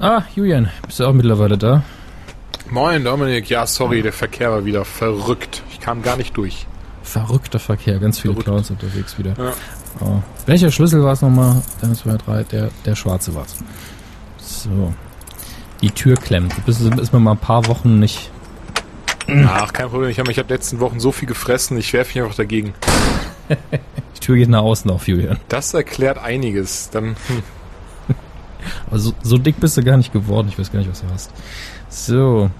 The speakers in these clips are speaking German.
Ah, Julian, bist du auch mittlerweile da? Moin Dominik, ja sorry, der Verkehr war wieder verrückt. Ich kam gar nicht durch. Verrückter Verkehr, ganz viele Verrückt. Clowns unterwegs wieder. Ja. Oh. Welcher Schlüssel war es nochmal? Eins, zwei, drei, der, der schwarze war es. So. Die Tür klemmt. Du bist, ist mir mal ein paar Wochen nicht. Ach, kein Problem. Ich habe ich hab letzten Wochen so viel gefressen, ich werfe mich einfach dagegen. Die Tür geht nach außen auf, Julian. Das erklärt einiges. Dann, hm. Also so dick bist du gar nicht geworden. Ich weiß gar nicht, was du hast. So.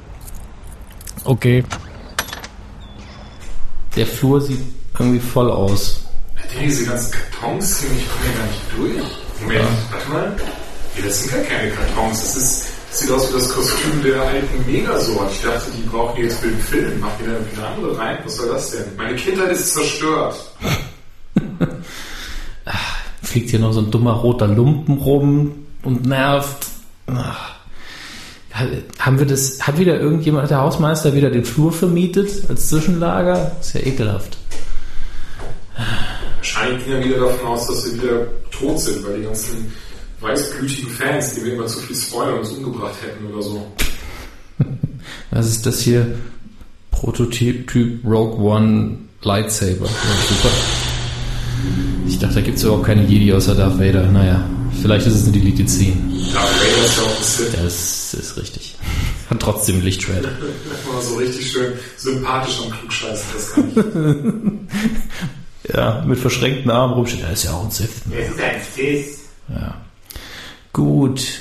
Okay. Der Flur sieht irgendwie voll aus. Diese ganzen Kartons, ich komme ja gar nicht durch. Moment, warte mal. Nee, das sind gar keine Kartons. Das ist, das sieht aus wie das Kostüm der alten Megasort. Ich dachte, die brauchen die jetzt für den Film. Mach die da irgendwie eine andere rein? Was soll das denn? Meine Kindheit ist zerstört. Fliegt hier noch so ein dummer roter Lumpen rum und nervt. Ach. Haben wir das, hat wieder irgendjemand, hat der Hausmeister wieder den Flur vermietet als Zwischenlager? Ist ja ekelhaft. Wahrscheinlich gehen wir wieder davon aus, dass wir wieder tot sind, weil die ganzen weißblütigen Fans, die wir immer zu viel spoilern, uns umgebracht hätten oder so. Was ist das hier? Prototyp Rogue One Lightsaber. Ja, super. Ich dachte, da gibt es überhaupt keine Jedi außer Darth Vader. Naja, vielleicht ist es eine Elite 10. Ja, Vader ist ja auch ein Sith. Ja, das ist richtig. Hat trotzdem Lichtschwert. So richtig schön sympathisch am Klugscheißen, das kann ich. Ja, mit verschränkten Armen rumsteht. Er ist ja auch ein Sith. Es ist ein Sith. Ja. Gut.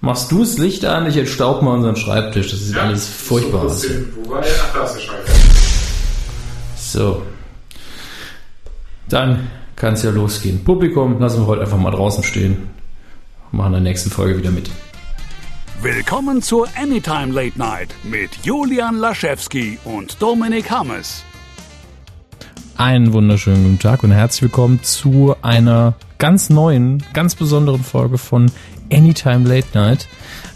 Machst du das Licht an? Ich entstaub mal unseren Schreibtisch. Das sieht alles furchtbar aus. Ach, da ist der. So. Dann kann es ja losgehen. Publikum, lassen wir heute einfach mal draußen stehen. Machen in der nächsten Folge wieder mit. Willkommen zur Anytime Late Night mit Julian Laschewski und Dominik Hammes. Einen wunderschönen guten Tag und herzlich willkommen zu einer ganz neuen, ganz besonderen Folge von Anytime Late Night.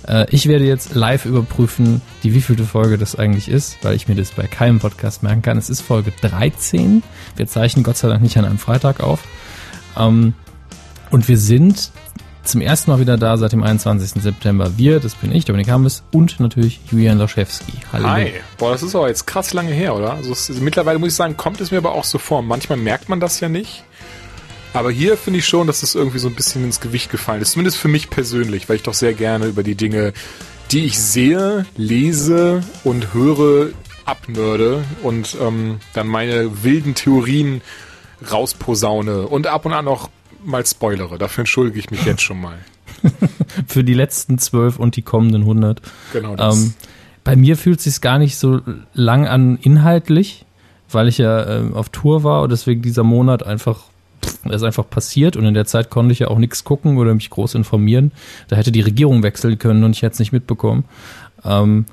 Äh, Ich werde jetzt live überprüfen, die wievielte Folge das eigentlich ist, weil ich mir das bei keinem Podcast merken kann. Es ist Folge 13. Wir zeichnen Gott sei Dank nicht an einem Freitag auf. Ähm, Und wir sind zum ersten Mal wieder da seit dem 21. September. Wir, das bin ich, Dominik Hammes und natürlich Julian Laschewski. Hallo. Hi. Boah, das ist aber jetzt krass lange her, oder? Also es mittlerweile muss ich sagen, kommt es mir aber auch so vor. Manchmal merkt man das ja nicht. Aber hier finde ich schon, dass es irgendwie so ein bisschen ins Gewicht gefallen ist. Zumindest für mich persönlich, weil ich doch sehr gerne über die Dinge, die ich sehe, lese und höre, abnörde und ähm, dann meine wilden Theorien rausposaune und ab und an auch mal spoilere. Dafür entschuldige ich mich jetzt schon mal. Für die letzten zwölf und die kommenden 100. Genau das. Ähm, bei mir fühlt es sich gar nicht so lang an inhaltlich, weil ich ja ähm, auf Tour war und deswegen dieser Monat einfach pff, ist einfach passiert und in der Zeit konnte ich ja auch nichts gucken oder mich groß informieren. Da hätte die Regierung wechseln können und ich hätte es nicht mitbekommen. Ähm,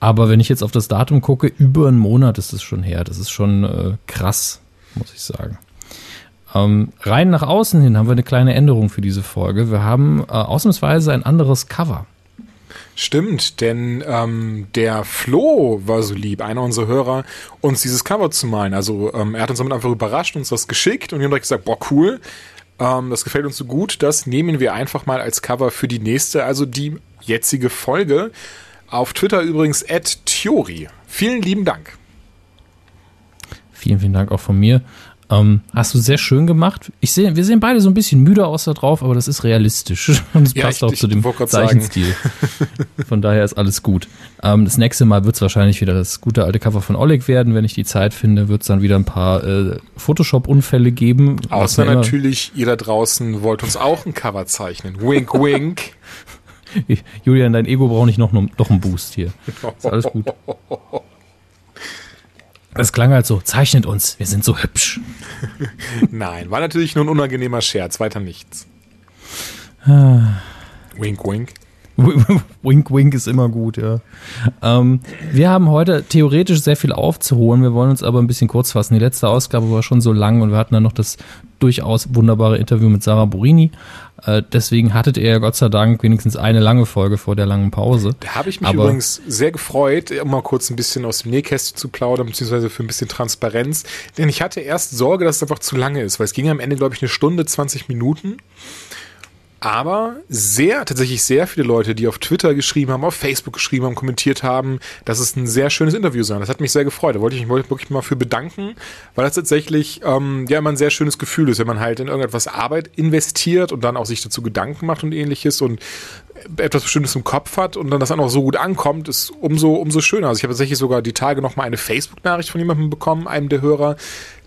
aber wenn ich jetzt auf das Datum gucke, über einen Monat ist es schon her. Das ist schon äh, krass, muss ich sagen. Ähm, rein nach außen hin haben wir eine kleine Änderung für diese Folge. Wir haben äh, ausnahmsweise ein anderes Cover. Stimmt, denn ähm, der Flo war so lieb, einer unserer Hörer, uns dieses Cover zu malen. Also ähm, er hat uns damit einfach überrascht, uns das geschickt und wir haben direkt gesagt, boah, cool, ähm, das gefällt uns so gut, das nehmen wir einfach mal als Cover für die nächste, also die jetzige Folge. Auf Twitter übrigens at Theory. Vielen lieben Dank. Vielen, vielen Dank auch von mir. Ähm, hast du sehr schön gemacht. Ich sehe, wir sehen beide so ein bisschen müde aus da drauf, aber das ist realistisch. Und es Ja, passt ich- auch ich zu dem. Zeichenstil. Von daher ist alles gut. Ähm, das nächste Mal wird es wahrscheinlich wieder das gute alte Cover von Oleg werden. Wenn ich die Zeit finde, wird es dann wieder ein paar äh, Photoshop-Unfälle geben. Außer natürlich, ihr da draußen wollt uns auch ein Cover zeichnen. Wink, wink. Julian, dein Ego braucht nicht noch, noch einen Boost hier. Ist alles gut. Es klang halt so, zeichnet uns, wir sind so hübsch. Nein, war natürlich nur ein unangenehmer Scherz, weiter nichts. Wink, wink. wink, wink ist immer gut, ja. Ähm, wir haben heute theoretisch sehr viel aufzuholen. Wir wollen uns aber ein bisschen kurz fassen. Die letzte Ausgabe war schon so lang und wir hatten dann noch das durchaus wunderbare Interview mit Sarah Borini. Äh, deswegen hattet ihr ja Gott sei Dank wenigstens eine lange Folge vor der langen Pause. Da habe ich mich Aber- übrigens sehr gefreut, um mal kurz ein bisschen aus dem Nähkästchen zu plaudern, beziehungsweise für ein bisschen Transparenz. Denn ich hatte erst Sorge, dass es einfach zu lange ist, weil es ging am Ende, glaube ich, eine Stunde, 20 Minuten. Aber sehr, tatsächlich sehr viele Leute, die auf Twitter geschrieben haben, auf Facebook geschrieben haben, kommentiert haben, dass es ein sehr schönes Interview sei. Das hat mich sehr gefreut. Da wollte ich mich wirklich mal für bedanken, weil das tatsächlich ähm, ja immer ein sehr schönes Gefühl ist, wenn man halt in irgendetwas Arbeit investiert und dann auch sich dazu Gedanken macht und ähnliches und etwas Bestimmtes im Kopf hat und dann das dann auch so gut ankommt, ist umso, umso schöner. Also ich habe tatsächlich sogar die Tage nochmal eine Facebook-Nachricht von jemandem bekommen, einem der Hörer,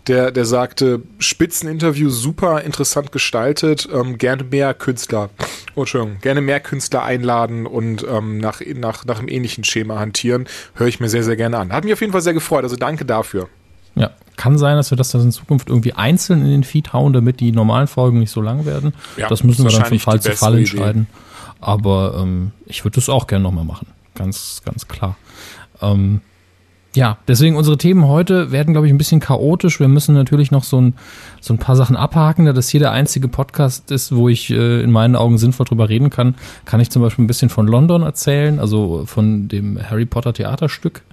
der, der sagte, Spitzeninterview, super interessant gestaltet, ähm, gerne mehr Künstler, oh, Entschuldigung, gerne mehr Künstler einladen und ähm, nach, nach, nach einem ähnlichen Schema hantieren, höre ich mir sehr, sehr gerne an. Hat mich auf jeden Fall sehr gefreut, also danke dafür. Ja, kann sein, dass wir das dann in Zukunft irgendwie einzeln in den Feed hauen, damit die normalen Folgen nicht so lang werden. Ja, das müssen wir dann von Fall zu Fall entscheiden. Idee. Aber ähm, ich würde das auch gerne nochmal machen. Ganz, ganz klar. Ähm, ja, deswegen unsere Themen heute werden, glaube ich, ein bisschen chaotisch. Wir müssen natürlich noch so ein, so ein paar Sachen abhaken. Da das hier der einzige Podcast ist, wo ich äh, in meinen Augen sinnvoll drüber reden kann, kann ich zum Beispiel ein bisschen von London erzählen, also von dem Harry Potter Theaterstück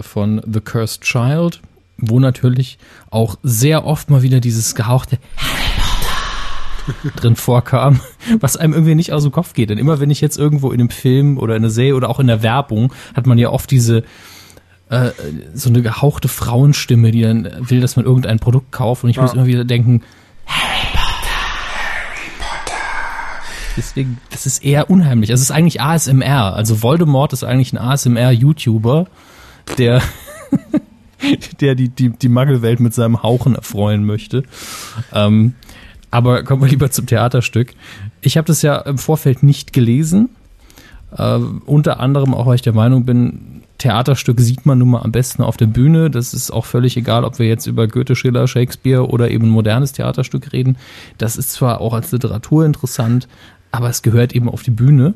von The Cursed Child, wo natürlich auch sehr oft mal wieder dieses gehauchte Harry drin vorkam, was einem irgendwie nicht aus dem Kopf geht. Denn immer wenn ich jetzt irgendwo in einem Film oder in einer Serie oder auch in der Werbung, hat man ja oft diese äh, so eine gehauchte Frauenstimme, die dann will, dass man irgendein Produkt kauft. Und ich ja. muss immer wieder denken, Harry Potter, Harry Potter. Deswegen, das ist eher unheimlich. Es ist eigentlich ASMR. Also Voldemort ist eigentlich ein ASMR-YouTuber, der, der die, die, die Muggelwelt mit seinem Hauchen erfreuen möchte. Ähm, aber kommen wir lieber zum Theaterstück. Ich habe das ja im Vorfeld nicht gelesen. Äh, unter anderem auch, weil ich der Meinung bin, Theaterstück sieht man nun mal am besten auf der Bühne. Das ist auch völlig egal, ob wir jetzt über Goethe, Schiller, Shakespeare oder eben modernes Theaterstück reden. Das ist zwar auch als Literatur interessant, aber es gehört eben auf die Bühne.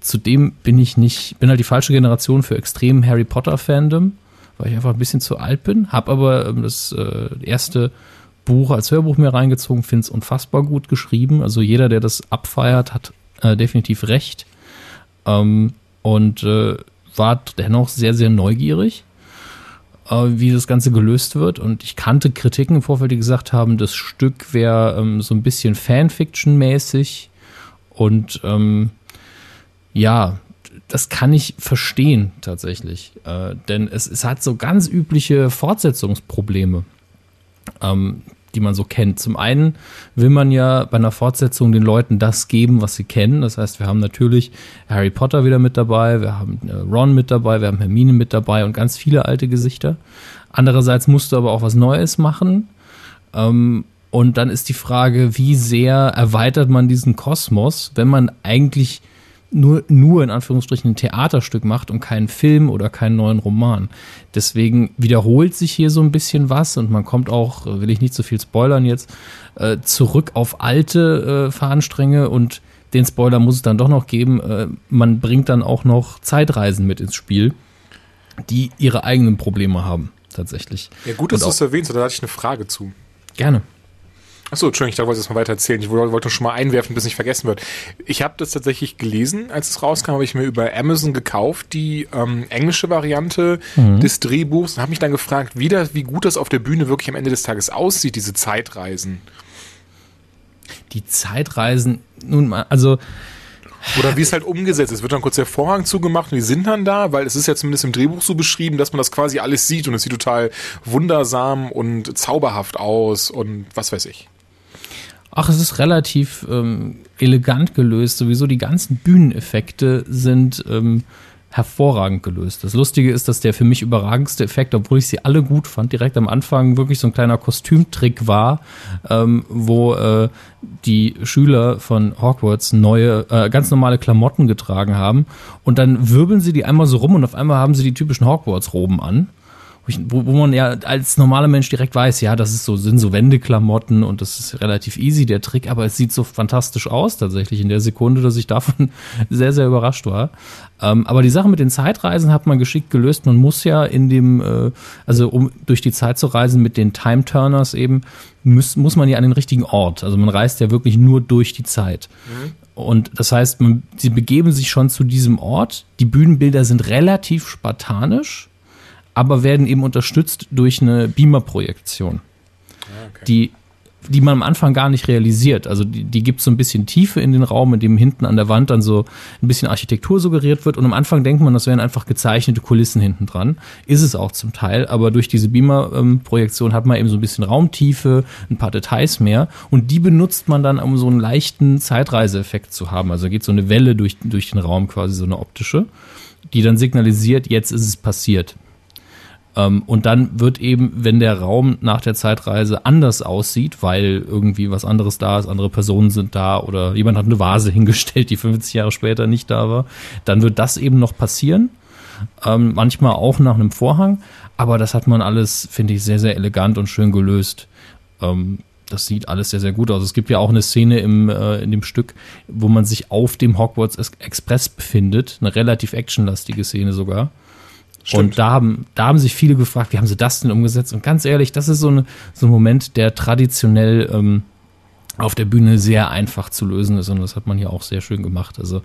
Zudem bin ich nicht, bin halt die falsche Generation für extrem Harry Potter Fandom, weil ich einfach ein bisschen zu alt bin. Hab aber ähm, das äh, erste Buch als Hörbuch mir reingezogen, finde es unfassbar gut geschrieben. Also jeder, der das abfeiert, hat äh, definitiv recht. Ähm, und äh, war dennoch sehr, sehr neugierig, äh, wie das Ganze gelöst wird. Und ich kannte Kritiken im Vorfeld, die gesagt haben, das Stück wäre ähm, so ein bisschen Fanfiction-mäßig. Und ähm, ja, das kann ich verstehen tatsächlich. Äh, denn es, es hat so ganz übliche Fortsetzungsprobleme. Ähm, die man so kennt. Zum einen will man ja bei einer Fortsetzung den Leuten das geben, was sie kennen. Das heißt, wir haben natürlich Harry Potter wieder mit dabei, wir haben äh, Ron mit dabei, wir haben Hermine mit dabei und ganz viele alte Gesichter. Andererseits musst du aber auch was Neues machen. Ähm, und dann ist die Frage, wie sehr erweitert man diesen Kosmos, wenn man eigentlich nur, nur in Anführungsstrichen ein Theaterstück macht und keinen Film oder keinen neuen Roman. Deswegen wiederholt sich hier so ein bisschen was und man kommt auch, will ich nicht zu so viel spoilern jetzt, äh, zurück auf alte äh, Fahnenstränge und den Spoiler muss es dann doch noch geben. Äh, man bringt dann auch noch Zeitreisen mit ins Spiel, die ihre eigenen Probleme haben, tatsächlich. Ja, gut, dass du es erwähnst, da hatte ich eine Frage zu. Gerne. Achso, Entschuldigung, ich wollte es mal weiter erzählen. Ich wollte schon mal einwerfen, bis nicht vergessen wird. Ich habe das tatsächlich gelesen, als es rauskam, habe ich mir über Amazon gekauft, die ähm, englische Variante mhm. des Drehbuchs und habe mich dann gefragt, wie, das, wie gut das auf der Bühne wirklich am Ende des Tages aussieht, diese Zeitreisen. Die Zeitreisen, nun mal, also oder wie es halt umgesetzt ist. Wird dann kurz der Vorhang zugemacht und die sind dann da, weil es ist ja zumindest im Drehbuch so beschrieben, dass man das quasi alles sieht und es sieht total wundersam und zauberhaft aus und was weiß ich. Ach, es ist relativ ähm, elegant gelöst. Sowieso die ganzen Bühneneffekte sind ähm, hervorragend gelöst. Das Lustige ist, dass der für mich überragendste Effekt, obwohl ich sie alle gut fand, direkt am Anfang wirklich so ein kleiner Kostümtrick war, ähm, wo äh, die Schüler von Hogwarts neue, äh, ganz normale Klamotten getragen haben und dann wirbeln sie die einmal so rum und auf einmal haben sie die typischen Hogwarts-Roben an wo, wo man ja als normaler Mensch direkt weiß, ja, das ist so, sind so Wendeklamotten und das ist relativ easy, der Trick, aber es sieht so fantastisch aus tatsächlich in der Sekunde, dass ich davon sehr, sehr überrascht war. Ähm, aber die Sache mit den Zeitreisen hat man geschickt gelöst. Man muss ja in dem, äh, also um durch die Zeit zu reisen mit den Time Turners eben, muss, muss man ja an den richtigen Ort. Also man reist ja wirklich nur durch die Zeit. Mhm. Und das heißt, man, sie begeben sich schon zu diesem Ort. Die Bühnenbilder sind relativ spartanisch aber werden eben unterstützt durch eine Beamer-Projektion, ah, okay. die die man am Anfang gar nicht realisiert. Also die, die gibt so ein bisschen Tiefe in den Raum, in dem hinten an der Wand dann so ein bisschen Architektur suggeriert wird. Und am Anfang denkt man, das wären einfach gezeichnete Kulissen hinten dran. Ist es auch zum Teil, aber durch diese Beamer-Projektion hat man eben so ein bisschen Raumtiefe, ein paar Details mehr. Und die benutzt man dann, um so einen leichten Zeitreiseeffekt zu haben. Also geht so eine Welle durch, durch den Raum, quasi so eine optische, die dann signalisiert, jetzt ist es passiert. Ähm, und dann wird eben, wenn der Raum nach der Zeitreise anders aussieht, weil irgendwie was anderes da ist, andere Personen sind da oder jemand hat eine Vase hingestellt, die 50 Jahre später nicht da war, dann wird das eben noch passieren. Ähm, manchmal auch nach einem Vorhang, aber das hat man alles, finde ich, sehr, sehr elegant und schön gelöst. Ähm, das sieht alles sehr, sehr gut aus. Es gibt ja auch eine Szene im, äh, in dem Stück, wo man sich auf dem Hogwarts Express befindet. Eine relativ actionlastige Szene sogar. Stimmt. Und da haben, da haben sich viele gefragt, wie haben sie das denn umgesetzt? Und ganz ehrlich, das ist so, eine, so ein Moment, der traditionell ähm, auf der Bühne sehr einfach zu lösen ist. Und das hat man hier auch sehr schön gemacht. Also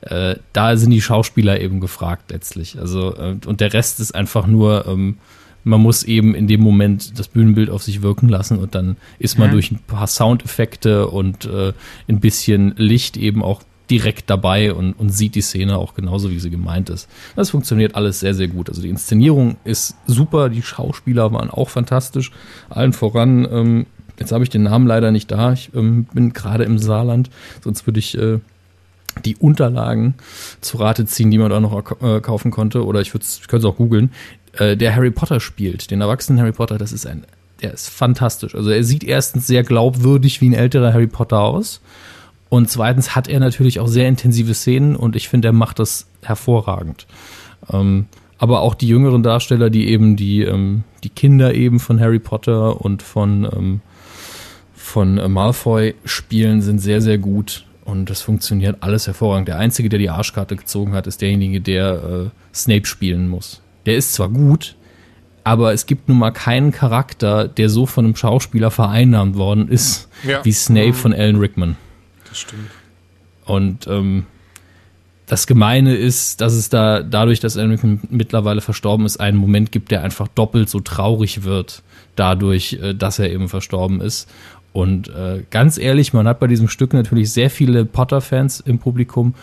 äh, da sind die Schauspieler eben gefragt letztlich. Also äh, und der Rest ist einfach nur, ähm, man muss eben in dem Moment das Bühnenbild auf sich wirken lassen und dann ist man ja. durch ein paar Soundeffekte und äh, ein bisschen Licht eben auch direkt dabei und, und sieht die Szene auch genauso, wie sie gemeint ist. Das funktioniert alles sehr, sehr gut. Also die Inszenierung ist super, die Schauspieler waren auch fantastisch. Allen voran, ähm, jetzt habe ich den Namen leider nicht da, ich ähm, bin gerade im Saarland, sonst würde ich äh, die Unterlagen zu Rate ziehen, die man da noch äh, kaufen konnte. Oder ich, ich könnte es auch googeln. Äh, der Harry Potter spielt, den erwachsenen Harry Potter, das ist ein, der ist fantastisch. Also er sieht erstens sehr glaubwürdig wie ein älterer Harry Potter aus. Und zweitens hat er natürlich auch sehr intensive Szenen und ich finde, er macht das hervorragend. Ähm, aber auch die jüngeren Darsteller, die eben die, ähm, die Kinder eben von Harry Potter und von, ähm, von äh, Malfoy spielen, sind sehr, sehr gut. Und das funktioniert alles hervorragend. Der Einzige, der die Arschkarte gezogen hat, ist derjenige, der äh, Snape spielen muss. Der ist zwar gut, aber es gibt nun mal keinen Charakter, der so von einem Schauspieler vereinnahmt worden ist, ja. wie Snape mhm. von Alan Rickman. Das stimmt. Und ähm, das Gemeine ist, dass es da dadurch, dass er mittlerweile verstorben ist, einen Moment gibt, der einfach doppelt so traurig wird, dadurch, äh, dass er eben verstorben ist. Und äh, ganz ehrlich, man hat bei diesem Stück natürlich sehr viele Potter-Fans im Publikum.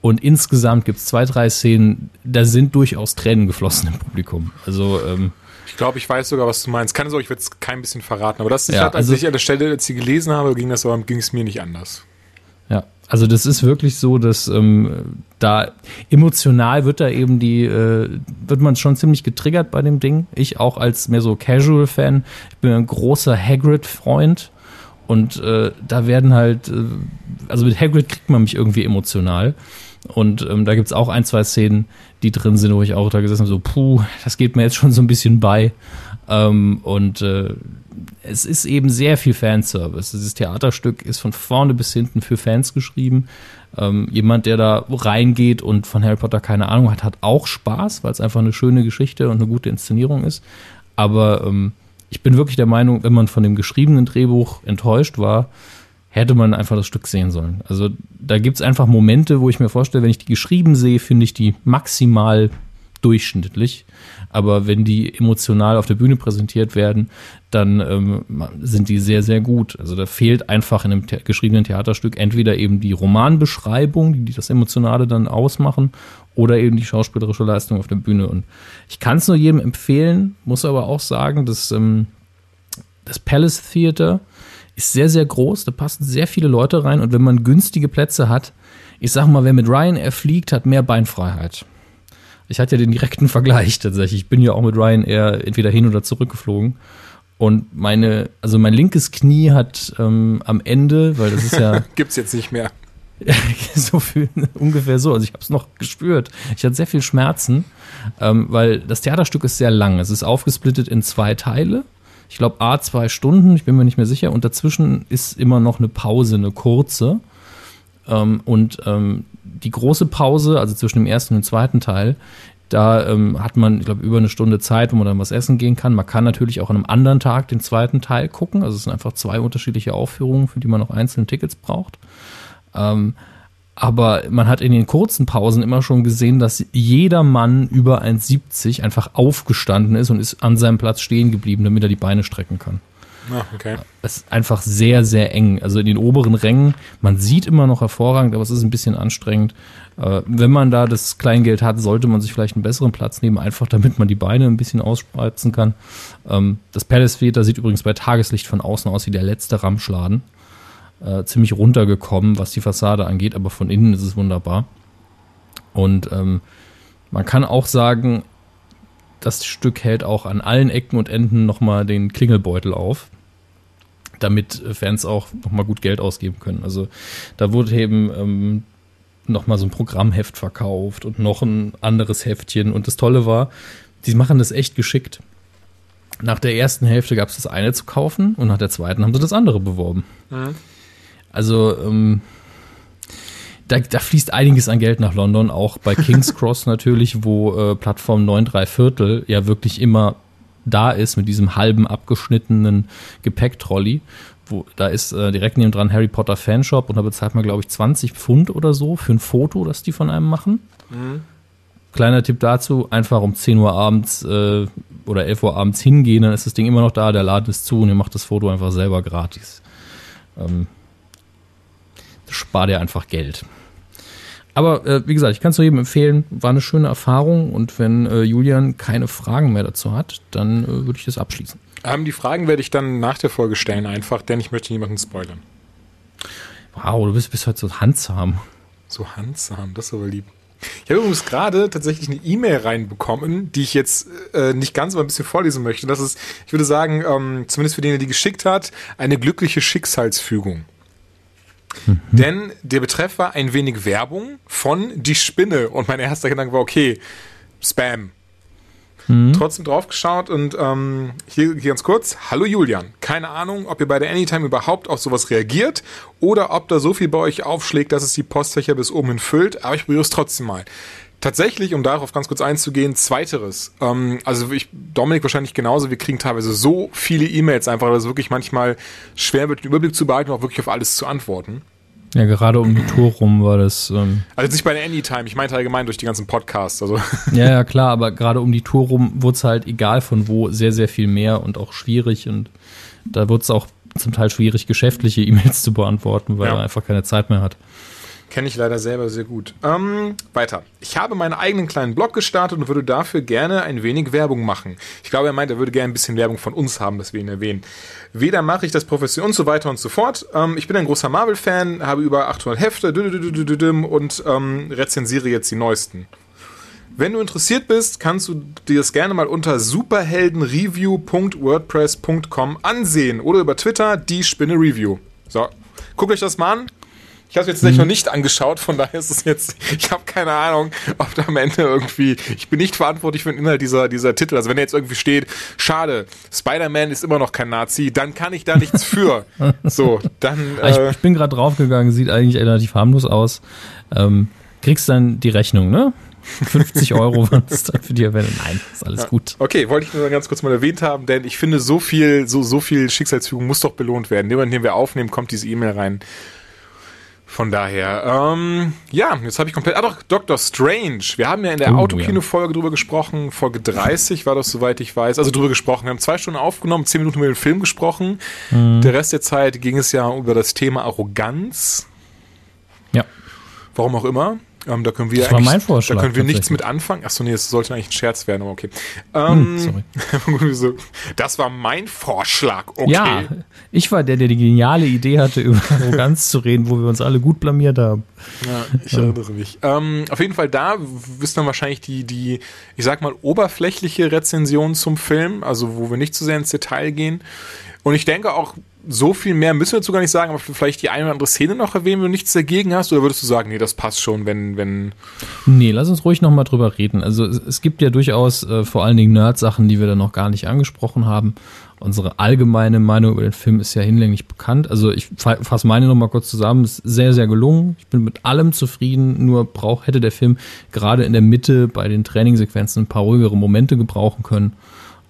Und insgesamt gibt es zwei, drei Szenen, da sind durchaus Tränen geflossen im Publikum. Also ähm, ich glaube, ich weiß sogar, was du meinst. Keine Sorge, ich werde es kein bisschen verraten. Aber das, ja, hat, als also, ich an der Stelle, als ich sie gelesen habe, ging das ging es mir nicht anders. Ja, also das ist wirklich so, dass ähm, da emotional wird da eben die, äh, wird man schon ziemlich getriggert bei dem Ding. Ich auch als mehr so Casual-Fan. Ich bin ein großer Hagrid-Freund. Und äh, da werden halt, äh, also mit Hagrid kriegt man mich irgendwie emotional. Und ähm, da gibt's auch ein, zwei Szenen, die drin sind, wo ich auch da gesessen habe, so, puh, das geht mir jetzt schon so ein bisschen bei. Ähm, und äh, es ist eben sehr viel Fanservice. Dieses Theaterstück ist von vorne bis hinten für Fans geschrieben. Ähm, jemand, der da reingeht und von Harry Potter keine Ahnung hat, hat auch Spaß, weil es einfach eine schöne Geschichte und eine gute Inszenierung ist. Aber ähm, ich bin wirklich der Meinung, wenn man von dem geschriebenen Drehbuch enttäuscht war, hätte man einfach das Stück sehen sollen. Also da gibt es einfach Momente, wo ich mir vorstelle, wenn ich die geschrieben sehe, finde ich die maximal durchschnittlich. Aber wenn die emotional auf der Bühne präsentiert werden, dann ähm, sind die sehr, sehr gut. Also da fehlt einfach in einem the geschriebenen Theaterstück entweder eben die Romanbeschreibung, die das Emotionale dann ausmachen, oder eben die schauspielerische Leistung auf der Bühne. Und ich kann es nur jedem empfehlen, muss aber auch sagen, dass ähm, das Palace Theater ist sehr, sehr groß, da passen sehr viele Leute rein und wenn man günstige Plätze hat, ich sag mal, wer mit Ryanair fliegt, hat mehr Beinfreiheit. Ich hatte ja den direkten Vergleich tatsächlich. Ich bin ja auch mit Ryanair entweder hin oder zurück geflogen. Und meine, also mein linkes Knie hat ähm, am Ende, weil das ist ja. Gibt's jetzt nicht mehr. so viel, ungefähr so. Also ich habe es noch gespürt. Ich hatte sehr viel Schmerzen, ähm, weil das Theaterstück ist sehr lang. Es ist aufgesplittet in zwei Teile. Ich glaube, A, zwei Stunden, ich bin mir nicht mehr sicher. Und dazwischen ist immer noch eine Pause, eine kurze. Ähm, und ähm, die große Pause, also zwischen dem ersten und dem zweiten Teil, da ähm, hat man, ich glaube, über eine Stunde Zeit, wo man dann was essen gehen kann. Man kann natürlich auch an einem anderen Tag den zweiten Teil gucken. Also es sind einfach zwei unterschiedliche Aufführungen, für die man noch einzelne Tickets braucht. Ähm, aber man hat in den kurzen Pausen immer schon gesehen, dass jeder Mann über 1,70 einfach aufgestanden ist und ist an seinem Platz stehen geblieben, damit er die Beine strecken kann. Ah, okay. Es ist einfach sehr, sehr eng. Also in den oberen Rängen, man sieht immer noch hervorragend, aber es ist ein bisschen anstrengend. Äh, wenn man da das Kleingeld hat, sollte man sich vielleicht einen besseren Platz nehmen, einfach damit man die Beine ein bisschen ausspreizen kann. Ähm, das Palace Theater sieht übrigens bei Tageslicht von außen aus wie der letzte Ramschladen. Äh, ziemlich runtergekommen, was die Fassade angeht, aber von innen ist es wunderbar. Und ähm, man kann auch sagen, das Stück hält auch an allen Ecken und Enden nochmal den Klingelbeutel auf, damit Fans auch nochmal gut Geld ausgeben können. Also da wurde eben ähm, nochmal so ein Programmheft verkauft und noch ein anderes Heftchen. Und das Tolle war, die machen das echt geschickt. Nach der ersten Hälfte gab es das eine zu kaufen und nach der zweiten haben sie das andere beworben. Mhm. Also ähm, da, da, fließt einiges an Geld nach London, auch bei King's Cross natürlich, wo äh, Plattform 9 3 Viertel ja wirklich immer da ist mit diesem halben abgeschnittenen Gepäcktrolley. Wo, da ist äh, direkt neben dran Harry Potter Fanshop und da bezahlt man, glaube ich, 20 Pfund oder so für ein Foto, das die von einem machen. Mhm. Kleiner Tipp dazu, einfach um 10 Uhr abends äh, oder 11 Uhr abends hingehen, dann ist das Ding immer noch da, der Laden ist zu und ihr macht das Foto einfach selber gratis. Ähm, spart ihr einfach Geld. Aber äh, wie gesagt, ich kann es nur jedem empfehlen, war eine schöne Erfahrung und wenn äh, Julian keine Fragen mehr dazu hat, dann äh, würde ich das abschließen. Ähm, die Fragen werde ich dann nach der Folge stellen, einfach, denn ich möchte niemanden spoilern. Wow, du bist bis heute so handsam. So handsam, das ist aber lieb. Ich habe übrigens gerade tatsächlich eine E-Mail reinbekommen, die ich jetzt äh, nicht ganz, aber ein bisschen vorlesen möchte. Das ist, ich würde sagen, ähm, zumindest für den, der die geschickt hat, eine glückliche Schicksalsfügung. Mhm. Denn der Betreff war ein wenig Werbung von Die Spinne und mein erster Gedanke war, okay, Spam. Mhm. Trotzdem draufgeschaut und ähm, hier, hier ganz kurz. Hallo Julian. Keine Ahnung, ob ihr bei der Anytime überhaupt auf sowas reagiert oder ob da so viel bei euch aufschlägt, dass es die Postfächer bis oben hin füllt, aber ich probiere es trotzdem mal. Tatsächlich, um darauf ganz kurz einzugehen, zweiteres. Ähm, also ich, Dominik wahrscheinlich genauso, wir kriegen teilweise so viele E-Mails einfach, dass es wirklich manchmal schwer wird, den Überblick zu behalten und auch wirklich auf alles zu antworten. Ja, gerade um die Tour rum war das. Ähm also nicht bei der Anytime, ich meinte allgemein durch die ganzen Podcasts. Also. Ja, ja, klar, aber gerade um die Tour rum wurde es halt, egal von wo, sehr, sehr viel mehr und auch schwierig. Und da wurde es auch zum Teil schwierig, geschäftliche E-Mails zu beantworten, weil ja. er einfach keine Zeit mehr hat. Kenne ich leider selber sehr gut. Ähm, weiter. Ich habe meinen eigenen kleinen Blog gestartet und würde dafür gerne ein wenig Werbung machen. Ich glaube, er meint, er würde gerne ein bisschen Werbung von uns haben, dass wir ihn erwähnen. Weder mache ich das professionell und so weiter und so fort. Ähm, ich bin ein großer Marvel-Fan, habe über 800 Hefte und ähm, rezensiere jetzt die neuesten. Wenn du interessiert bist, kannst du dir das gerne mal unter superheldenreview.wordpress.com ansehen oder über Twitter die Spinne Review. So, guckt euch das mal an. Ich habe es jetzt mhm. noch nicht angeschaut, von daher ist es jetzt, ich habe keine Ahnung, ob da am Ende irgendwie, ich bin nicht verantwortlich für den Inhalt dieser, dieser Titel. Also wenn jetzt irgendwie steht, schade, Spider-Man ist immer noch kein Nazi, dann kann ich da nichts für. so, dann. Äh, ich, ich, bin gerade draufgegangen, sieht eigentlich relativ harmlos aus. Ähm, kriegst dann die Rechnung, ne? 50 Euro waren es dann für die Erwähnung. Nein, ist alles ja. gut. Okay, wollte ich nur ganz kurz mal erwähnt haben, denn ich finde, so viel, so, so viel Schicksalsfügung muss doch belohnt werden. In dem wir aufnehmen, kommt diese E-Mail rein. Von daher, ähm, ja, jetzt habe ich komplett. Ah, doch, Doctor Strange. Wir haben ja in der oh, Autokino-Folge ja. drüber gesprochen. Folge 30 war das, soweit ich weiß. Also drüber gesprochen. Wir haben zwei Stunden aufgenommen, zehn Minuten über den Film gesprochen. Mhm. Der Rest der Zeit ging es ja über das Thema Arroganz. Ja. Warum auch immer. Ähm, da können wir das war mein Vorschlag. Da können wir nichts mit anfangen. Achso, nee, das sollte eigentlich ein Scherz werden, aber okay. Ähm, hm, sorry. das war mein Vorschlag, okay. Ja, ich war der, der die geniale Idee hatte, über Arroganz zu reden, wo wir uns alle gut blamiert haben. Ja, ich ja. erinnere mich. Ähm, auf jeden Fall da wissen dann wahrscheinlich die, die, ich sag mal, oberflächliche Rezension zum Film, also wo wir nicht zu sehr ins Detail gehen. Und ich denke auch, so viel mehr müssen wir dazu gar nicht sagen, aber vielleicht die eine oder andere Szene noch erwähnen, wenn du nichts dagegen hast, oder würdest du sagen, nee, das passt schon, wenn, wenn. Nee, lass uns ruhig nochmal drüber reden. Also es, es, gibt ja durchaus äh, vor allen Dingen Nerd-Sachen, die wir da noch gar nicht angesprochen haben. Unsere allgemeine Meinung über den Film ist ja hinlänglich bekannt. Also ich fasse meine nochmal kurz zusammen. Ist sehr, sehr gelungen. Ich bin mit allem zufrieden. Nur braucht, hätte der Film gerade in der Mitte bei den Trainingssequenzen ein paar ruhigere Momente gebrauchen können.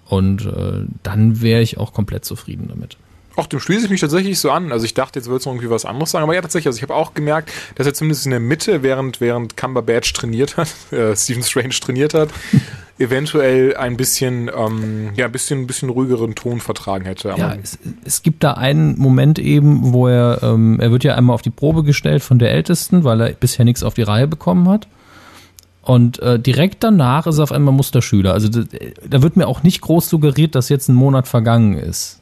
Und äh, dann wäre ich auch komplett zufrieden damit. Ach, dem schließe ich mich tatsächlich so an. Also ich dachte, jetzt würdest du irgendwie was anderes sagen. Aber ja, tatsächlich. Also ich habe auch gemerkt, dass er zumindest in der Mitte, während, während Cumberbatch trainiert hat, äh, Stephen Strange trainiert hat, eventuell ein bisschen, ähm, ja, ein bisschen, ein bisschen ruhigeren Ton vertragen hätte. ja, es, es, gibt da einen Moment eben, wo er, ähm, er wird ja einmal auf die Probe gestellt von der Ältesten, weil er bisher nichts auf die Reihe bekommen hat. Und äh, direkt danach ist er auf einmal Musterschüler. Also da wird mir auch nicht groß suggeriert, dass jetzt ein Monat vergangen ist.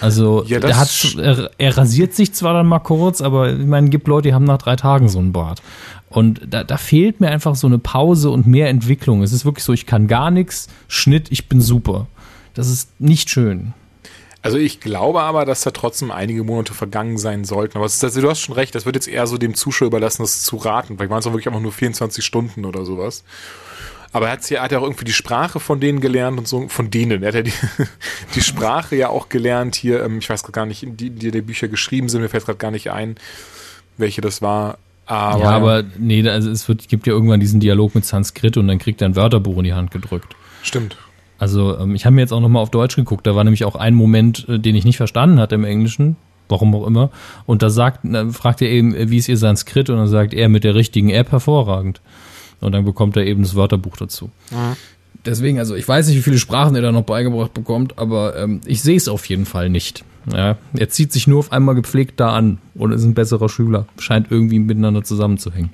Also ja, er, hat, er, er, rasiert sich zwar dann mal kurz, aber ich meine, gibt Leute, die haben nach drei Tagen so einen Bart. Und da, da fehlt mir einfach so eine Pause und mehr Entwicklung. Es ist wirklich so, ich kann gar nichts, Schnitt, ich bin super. Das ist nicht schön. Also ich glaube aber, dass da trotzdem einige Monate vergangen sein sollten. Aber ist, also du hast schon recht, das wird jetzt eher so dem Zuschauer überlassen, das zu raten. Vielleicht waren es auch wirklich einfach nur 24 Stunden oder sowas. Aber er hat ja, hat ja auch irgendwie die Sprache von denen gelernt und so, von denen. Er hat ja die, die Sprache ja auch gelernt hier, ähm, ich weiß gar nicht, die, die die Bücher geschrieben sind, mir fällt gerade gar nicht ein, welche das war. Aber, ja, aber nee, also es wird, gibt ja irgendwann diesen Dialog mit Sanskrit und dann kriegt er ein Wörterbuch in die Hand gedrückt. Stimmt. Also ähm, ich habe mir jetzt auch nochmal auf Deutsch geguckt, da war nämlich auch ein Moment, äh, den ich nicht verstanden hatte im Englischen, warum auch immer. Und da sagt, dann fragt er eben, äh, wie ist ihr Sanskrit? Und dann sagt er mit der richtigen App hervorragend. Und dann bekommt er eben das Wörterbuch dazu. Mhm. Deswegen, also ich weiß nicht, wie viele Sprachen er da noch beigebracht bekommt, aber ähm, ich sehe es auf jeden Fall nicht. Ja, er zieht sich nur auf einmal gepflegt da an und ist ein besserer Schüler. Scheint irgendwie miteinander zusammenzuhängen.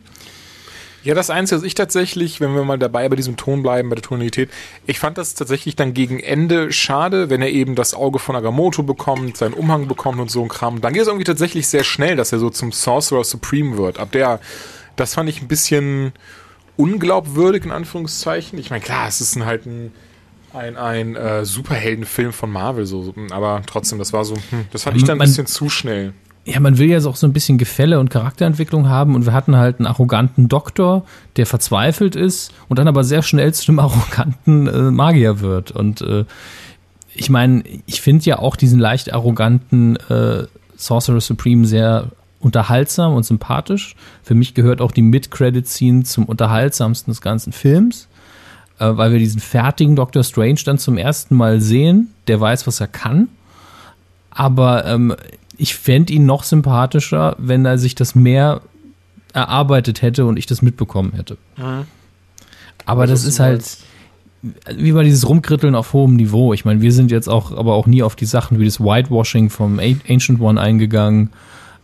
Ja, das Einzige, was ich tatsächlich, wenn wir mal dabei bei diesem Ton bleiben, bei der Tonalität, ich fand das tatsächlich dann gegen Ende schade, wenn er eben das Auge von Agamotto bekommt, seinen Umhang bekommt und so ein Kram. Dann geht es irgendwie tatsächlich sehr schnell, dass er so zum Sorcerer Supreme wird. Ab der, das fand ich ein bisschen unglaubwürdig, in Anführungszeichen. Ich meine, klar, es ist ein, halt ein, ein, ein äh, Superheldenfilm von Marvel, so, aber trotzdem, das war so, hm, das fand ich dann ein bisschen zu schnell ja, man will ja auch so ein bisschen Gefälle und Charakterentwicklung haben und wir hatten halt einen arroganten Doktor, der verzweifelt ist und dann aber sehr schnell zu einem arroganten äh, Magier wird. Und äh, ich meine, ich finde ja auch diesen leicht arroganten äh, Sorcerer Supreme sehr unterhaltsam und sympathisch. Für mich gehört auch die Mid-Credit-Scene zum unterhaltsamsten des ganzen Films, äh, weil wir diesen fertigen Doctor Strange dann zum ersten Mal sehen, der weiß, was er kann. Aber ähm, ich fände ihn noch sympathischer, wenn er sich das mehr erarbeitet hätte und ich das mitbekommen hätte. Mhm. Aber das ist halt wie bei dieses Rumkritteln auf hohem Niveau. Ich meine, wir sind jetzt auch, aber auch nie auf die Sachen wie das Whitewashing vom Ancient One eingegangen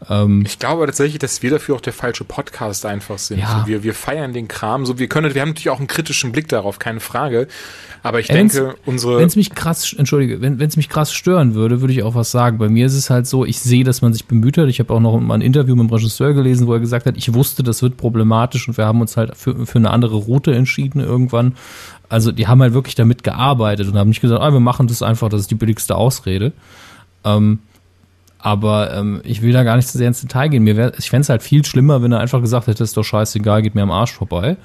ähm, ich glaube tatsächlich, dass wir dafür auch der falsche Podcast einfach sind. Ja. wir, wir feiern den Kram. So, wir können, wir haben natürlich auch einen kritischen Blick darauf, keine Frage. Aber ich wenn's, denke, unsere. Wenn es mich krass, entschuldige, wenn es mich krass stören würde, würde ich auch was sagen. Bei mir ist es halt so, ich sehe, dass man sich bemüht hat. Ich habe auch noch mal ein Interview mit dem Regisseur gelesen, wo er gesagt hat, ich wusste, das wird problematisch und wir haben uns halt für, für eine andere Route entschieden irgendwann. Also die haben halt wirklich damit gearbeitet und haben nicht gesagt, ah, wir machen das einfach, das ist die billigste Ausrede. Ähm, aber ähm, ich will da gar nicht zu sehr ins Detail gehen. Mir wär, ich fände es halt viel schlimmer, wenn er einfach gesagt hätte, ist doch scheißegal, geht mir am Arsch vorbei.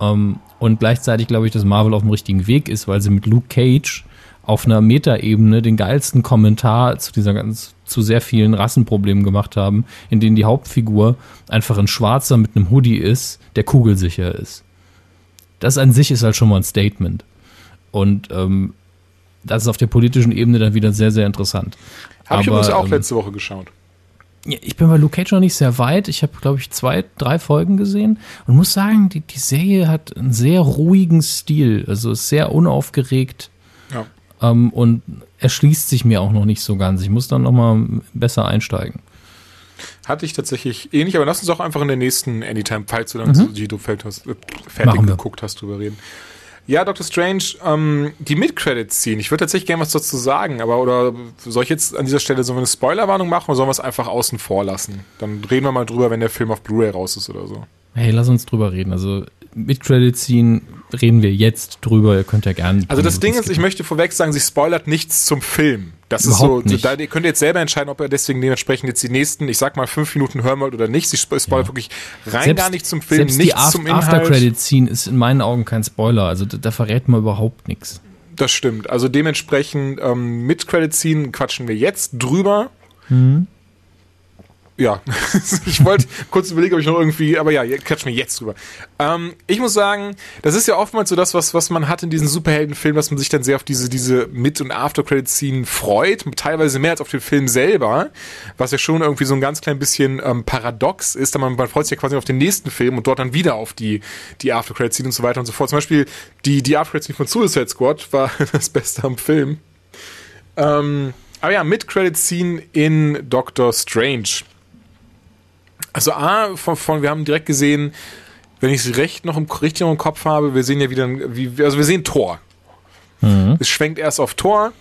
Ähm, und gleichzeitig glaube ich, dass Marvel auf dem richtigen Weg ist, weil sie mit Luke Cage auf einer Metaebene den geilsten Kommentar zu dieser ganz, zu sehr vielen Rassenproblemen gemacht haben, in denen die Hauptfigur einfach ein Schwarzer mit einem Hoodie ist, der kugelsicher ist. Das an sich ist halt schon mal ein Statement. Und ähm, das ist auf der politischen Ebene dann wieder sehr, sehr interessant. Habe ich übrigens auch ähm, letzte Woche geschaut. Ja, ich bin bei Luke Cage noch nicht sehr weit. Ich habe, glaube ich, zwei, drei Folgen gesehen und muss sagen, die, die Serie hat einen sehr ruhigen Stil. Also ist sehr unaufgeregt. Ja. Ähm, und erschließt sich mir auch noch nicht so ganz. Ich muss dann noch mal besser einsteigen. Hatte ich tatsächlich ähnlich, aber lass uns auch einfach in der nächsten Anytime, falls du dann mhm. die du fertig geguckt hast, drüber reden. Ja, Doctor Strange, ähm, die Mid-Credits-Scene. Ich würde tatsächlich gerne was dazu sagen, aber oder soll ich jetzt an dieser Stelle so eine Spoilerwarnung machen oder sollen wir es einfach außen vor lassen? Dann reden wir mal drüber, wenn der Film auf Blu-ray raus ist oder so. Hey, lass uns drüber reden. Also Mid-Credit-Scene reden wir jetzt drüber. Ihr könnt ja gerne. Also das Ding ist, ich möchte vorweg sagen, sie spoilert nichts zum Film. Das Überhaupt ist so, da, ihr könnt jetzt selber entscheiden, ob ihr deswegen dementsprechend jetzt die nächsten, ich sag mal, fünf Minuten hören wollt oder nicht. Sie spoilert ja. wirklich rein selbst, gar nicht zum Film, selbst nichts die zum Inhalt. After-Credit-Scene ist in meinen Augen kein Spoiler. Also da, da verrät man überhaupt nichts. Das stimmt. Also dementsprechend ähm, mit Credit-Scene quatschen wir jetzt drüber. Mhm ja, ich wollte kurz überlegen, ob ich noch irgendwie, aber ja, quatsch mir jetzt drüber. Ähm, ich muss sagen, das ist ja oftmals so das, was, was man hat in diesen Superheldenfilmen, dass man sich dann sehr auf diese, diese Mit- und After-Credit-Scene freut, teilweise mehr als auf den Film selber, was ja schon irgendwie so ein ganz klein bisschen ähm, paradox ist, aber man, man freut sich ja quasi auf den nächsten Film und dort dann wieder auf die, die After-Credit-Scene und so weiter und so fort. Zum Beispiel die, die After-Credit-Scene von Suicide Squad war das Beste am Film. Ähm, aber ja, Mid-Credit-Scene in Doctor Strange. Also A, von, von, wir haben direkt gesehen, wenn ich es recht noch im, richtig noch im Kopf habe, wir sehen ja wieder, wie, also wir sehen Thor. Mhm. Es schwenkt erst auf Thor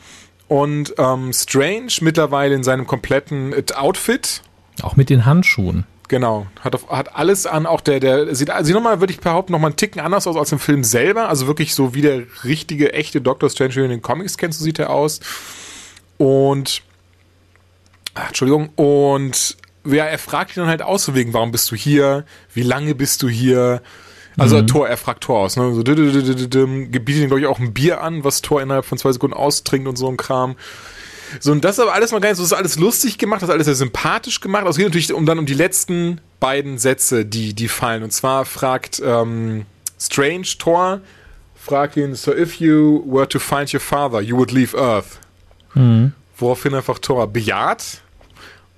und ähm, Strange mittlerweile in seinem kompletten Outfit. Auch mit den Handschuhen. Genau, hat, auf, hat alles an, auch der, der sieht, sieht nochmal, würde ich behaupten, nochmal einen Ticken anders aus als im Film selber. Also wirklich so wie der richtige, echte Doctor Strange, wie in den Comics kennst, so sieht er aus. Und, ach, Entschuldigung, und ja, er fragt ihn dann halt aus, so wegen, warum bist du hier? Wie lange bist du hier? Also mhm. Thor, er fragt Thor aus, ne? So, bietet ihm, glaube ich, auch ein Bier an, was Thor innerhalb von zwei Sekunden austrinkt und so ein Kram. So, und das ist aber alles mal gar nicht so, das ist alles lustig gemacht, das ist alles sehr sympathisch gemacht. Also es geht natürlich um dann um die letzten beiden Sätze, die, die fallen. Und zwar fragt ähm, Strange Thor, fragt ihn, so if you were to find your father, you would leave Earth. Mhm. Woraufhin einfach Thor bejaht.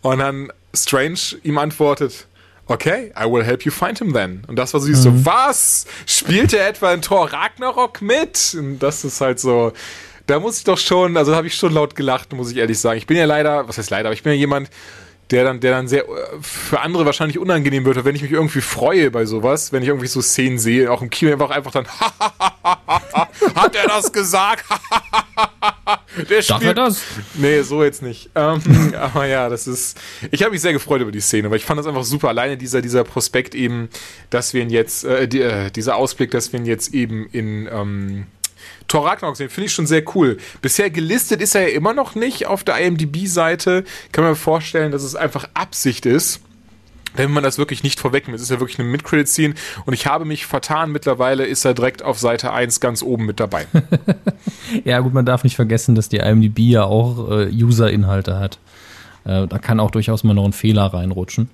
Und dann Strange ihm antwortet, okay, I will help you find him then. Und das war so, mhm. so was? Spielt er etwa in Thor Ragnarok mit? Und das ist halt so, da muss ich doch schon, also habe ich schon laut gelacht, muss ich ehrlich sagen. Ich bin ja leider, was heißt leider, aber ich bin ja jemand, der dann, der dann sehr für andere wahrscheinlich unangenehm wird, wenn ich mich irgendwie freue bei sowas, wenn ich irgendwie so Szenen sehe, auch im Kino einfach einfach dann hat er das gesagt? Der Darf er das? Nee, so jetzt nicht. Ähm, aber ja, das ist. Ich habe mich sehr gefreut über die Szene, weil ich fand das einfach super. Alleine dieser, dieser Prospekt eben, dass wir ihn jetzt, äh, die, äh, dieser Ausblick, dass wir ihn jetzt eben in ähm, Thor Ragnarok sehen, finde ich schon sehr cool. Bisher gelistet ist er ja immer noch nicht auf der IMDb-Seite. Kann man mir vorstellen, dass es einfach Absicht ist wenn man das wirklich nicht vorwegnimmt. Es ist ja wirklich eine Mid-Credit-Scene und ich habe mich vertan. Mittlerweile ist er direkt auf Seite 1 ganz oben mit dabei. ja, gut, man darf nicht vergessen, dass die IMDb ja auch äh, User-Inhalte hat. Äh, da kann auch durchaus mal noch ein Fehler reinrutschen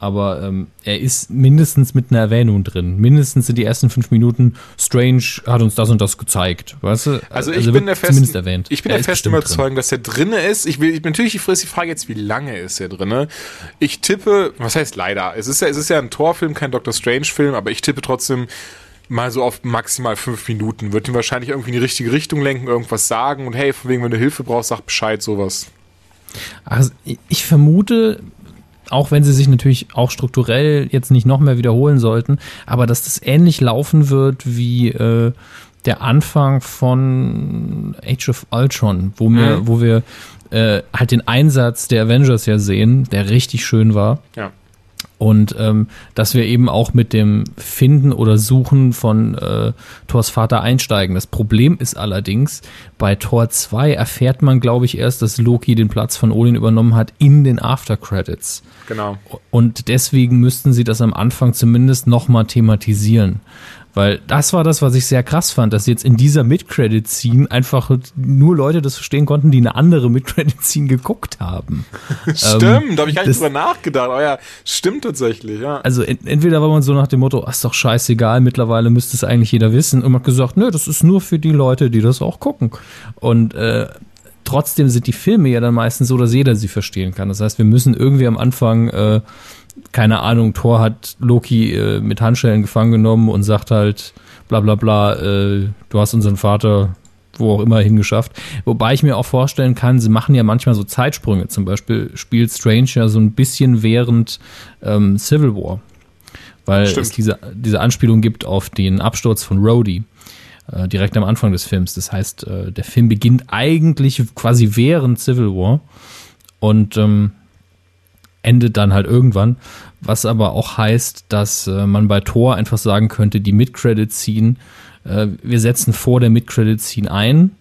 aber ähm, er ist mindestens mit einer Erwähnung drin. Mindestens in die ersten fünf Minuten, Strange hat uns das und das gezeigt. Weißt du? Also, ich also bin der festen, erwähnt. Ich bin er der festen Überzeugung, dass er drinne ist. Ich will, ich, natürlich die Frage jetzt, wie lange ist er drinne? Ich tippe, was heißt leider? Es ist ja, es ist ja ein Torfilm, kein Doctor Strange-Film, aber ich tippe trotzdem mal so auf maximal fünf Minuten. Wird ihn wahrscheinlich irgendwie in die richtige Richtung lenken, irgendwas sagen und hey, von wegen, wenn du Hilfe brauchst, sag Bescheid, sowas. Also ich vermute, auch wenn sie sich natürlich auch strukturell jetzt nicht noch mehr wiederholen sollten, aber dass das ähnlich laufen wird wie äh, der Anfang von Age of Ultron, wo wir, mhm. wo wir äh, halt den Einsatz der Avengers ja sehen, der richtig schön war. Ja. Und ähm, dass wir eben auch mit dem Finden oder Suchen von äh, Thors Vater einsteigen. Das Problem ist allerdings, bei Tor 2 erfährt man, glaube ich, erst, dass Loki den Platz von Odin übernommen hat in den After Credits. Genau. Und deswegen müssten sie das am Anfang zumindest nochmal thematisieren. Weil das war das, was ich sehr krass fand, dass jetzt in dieser Mid-Credit-Scene einfach nur Leute das verstehen konnten, die eine andere Mid-Credit-Scene geguckt haben. stimmt, ähm, da habe ich gar nicht drüber nachgedacht. Aber ja, stimmt tatsächlich, ja. Also entweder war man so nach dem Motto, ist doch scheißegal, mittlerweile müsste es eigentlich jeder wissen. Und man hat gesagt, nö, das ist nur für die Leute, die das auch gucken. Und äh, trotzdem sind die Filme ja dann meistens so, dass jeder sie verstehen kann. Das heißt, wir müssen irgendwie am Anfang äh, keine Ahnung, Thor hat Loki äh, mit Handschellen gefangen genommen und sagt halt, bla bla bla, äh, du hast unseren Vater wo auch immer hingeschafft. Wobei ich mir auch vorstellen kann, sie machen ja manchmal so Zeitsprünge. Zum Beispiel spielt Strange ja so ein bisschen während ähm, Civil War. Weil Stimmt. es diese, diese Anspielung gibt auf den Absturz von Rhodey äh, direkt am Anfang des Films. Das heißt, äh, der Film beginnt eigentlich quasi während Civil War. Und ähm, endet dann halt irgendwann. Was aber auch heißt, dass äh, man bei Tor einfach sagen könnte, die Mid-Credit-Scene, äh, wir setzen vor der Mid-Credit-Scene ein.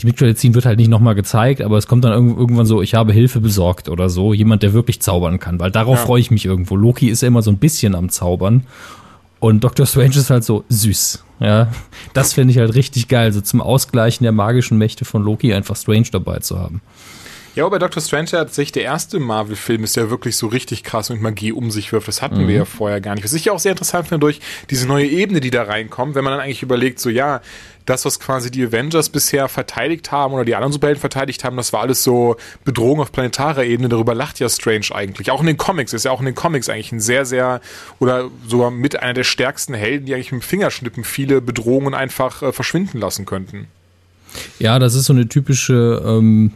Die Mid-Credit-Scene wird halt nicht nochmal gezeigt, aber es kommt dann irgendwann so, ich habe Hilfe besorgt oder so. Jemand, der wirklich zaubern kann, weil darauf ja. freue ich mich irgendwo. Loki ist ja immer so ein bisschen am Zaubern. Und Doctor Strange ist halt so süß. Ja, das finde ich halt richtig geil, so zum Ausgleichen der magischen Mächte von Loki einfach Strange dabei zu haben. Ja, aber bei Doctor Strange hat sich der erste Marvel-Film ist ja wirklich so richtig krass mit Magie um sich wirft. Das hatten mhm. wir ja vorher gar nicht. Was ich ja auch sehr interessant finde durch diese neue Ebene, die da reinkommt, wenn man dann eigentlich überlegt, so ja, das, was quasi die Avengers bisher verteidigt haben oder die anderen Superhelden verteidigt haben, das war alles so Bedrohung auf planetarer Ebene. Darüber lacht ja Strange eigentlich. Auch in den Comics ist ja auch in den Comics eigentlich ein sehr, sehr oder sogar mit einer der stärksten Helden, die eigentlich mit dem Fingerschnippen viele Bedrohungen einfach äh, verschwinden lassen könnten. Ja, das ist so eine typische, ähm,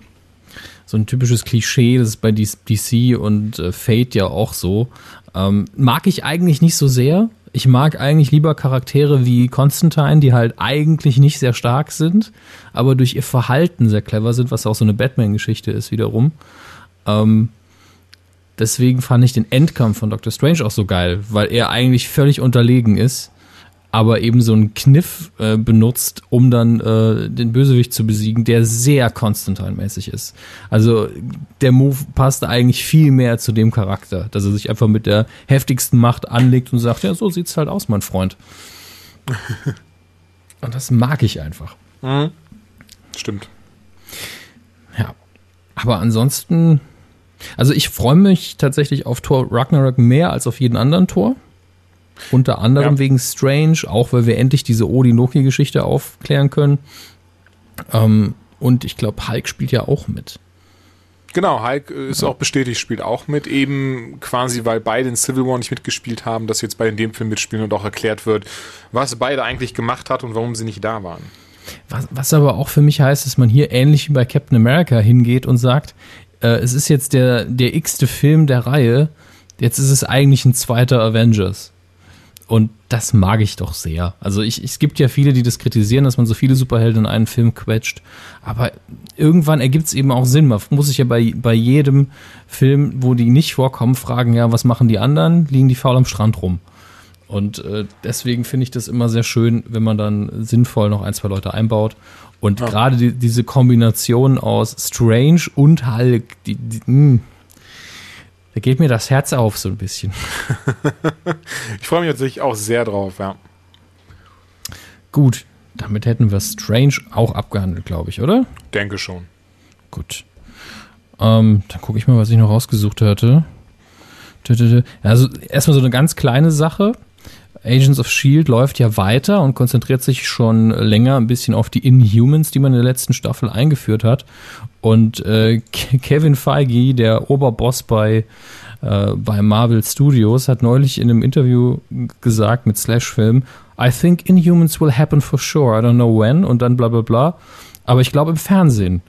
so ein typisches Klischee, das ist bei DC und äh, Fate ja auch so. Ähm, mag ich eigentlich nicht so sehr. Ich mag eigentlich lieber Charaktere wie Constantine, die halt eigentlich nicht sehr stark sind, aber durch ihr Verhalten sehr clever sind, was auch so eine Batman-Geschichte ist wiederum. Ähm, deswegen fand ich den Endkampf von Doctor Strange auch so geil, weil er eigentlich völlig unterlegen ist aber eben so einen Kniff äh, benutzt, um dann äh, den Bösewicht zu besiegen, der sehr Constantine-mäßig ist. Also der Move passt eigentlich viel mehr zu dem Charakter, dass er sich einfach mit der heftigsten Macht anlegt und sagt, ja, so sieht's halt aus, mein Freund. und das mag ich einfach. Mhm. Stimmt. Ja. Aber ansonsten, also ich freue mich tatsächlich auf Tor Ragnarok mehr als auf jeden anderen Tor. Unter anderem ja. wegen Strange, auch weil wir endlich diese Odin-Loki-Geschichte aufklären können. Ähm, und ich glaube, Hulk spielt ja auch mit. Genau, Hulk ist ja. auch bestätigt, spielt auch mit, eben quasi, weil beide in Civil War nicht mitgespielt haben, dass jetzt bei dem Film mitspielen und auch erklärt wird, was beide eigentlich gemacht hat und warum sie nicht da waren. Was, was aber auch für mich heißt, dass man hier ähnlich wie bei Captain America hingeht und sagt, äh, es ist jetzt der, der x-te Film der Reihe, jetzt ist es eigentlich ein zweiter Avengers. Und das mag ich doch sehr. Also ich, es gibt ja viele, die das kritisieren, dass man so viele Superhelden in einen Film quetscht. Aber irgendwann ergibt es eben auch Sinn. Man muss sich ja bei, bei jedem Film, wo die nicht vorkommen, fragen, ja, was machen die anderen? Liegen die faul am Strand rum? Und äh, deswegen finde ich das immer sehr schön, wenn man dann sinnvoll noch ein, zwei Leute einbaut. Und ja. gerade die, diese Kombination aus Strange und Hulk, die, die mh, hm, da geht mir das Herz auf so ein bisschen. ich freue mich natürlich auch sehr drauf, ja. Gut, damit hätten wir Strange auch abgehandelt, glaube ich, oder? Denke schon. Gut. Ähm, dann gucke ich mal, was ich noch rausgesucht hatte. Also erstmal so eine ganz kleine Sache. Agents of Shield läuft ja weiter und konzentriert sich schon länger ein bisschen auf die Inhumans, die man in der letzten Staffel eingeführt hat. Und äh, Kevin Feige, der Oberboss bei, äh, bei Marvel Studios, hat neulich in einem Interview gesagt mit Slash Film, I think Inhumans will happen for sure. I don't know when und dann bla bla bla. Aber ich glaube im Fernsehen.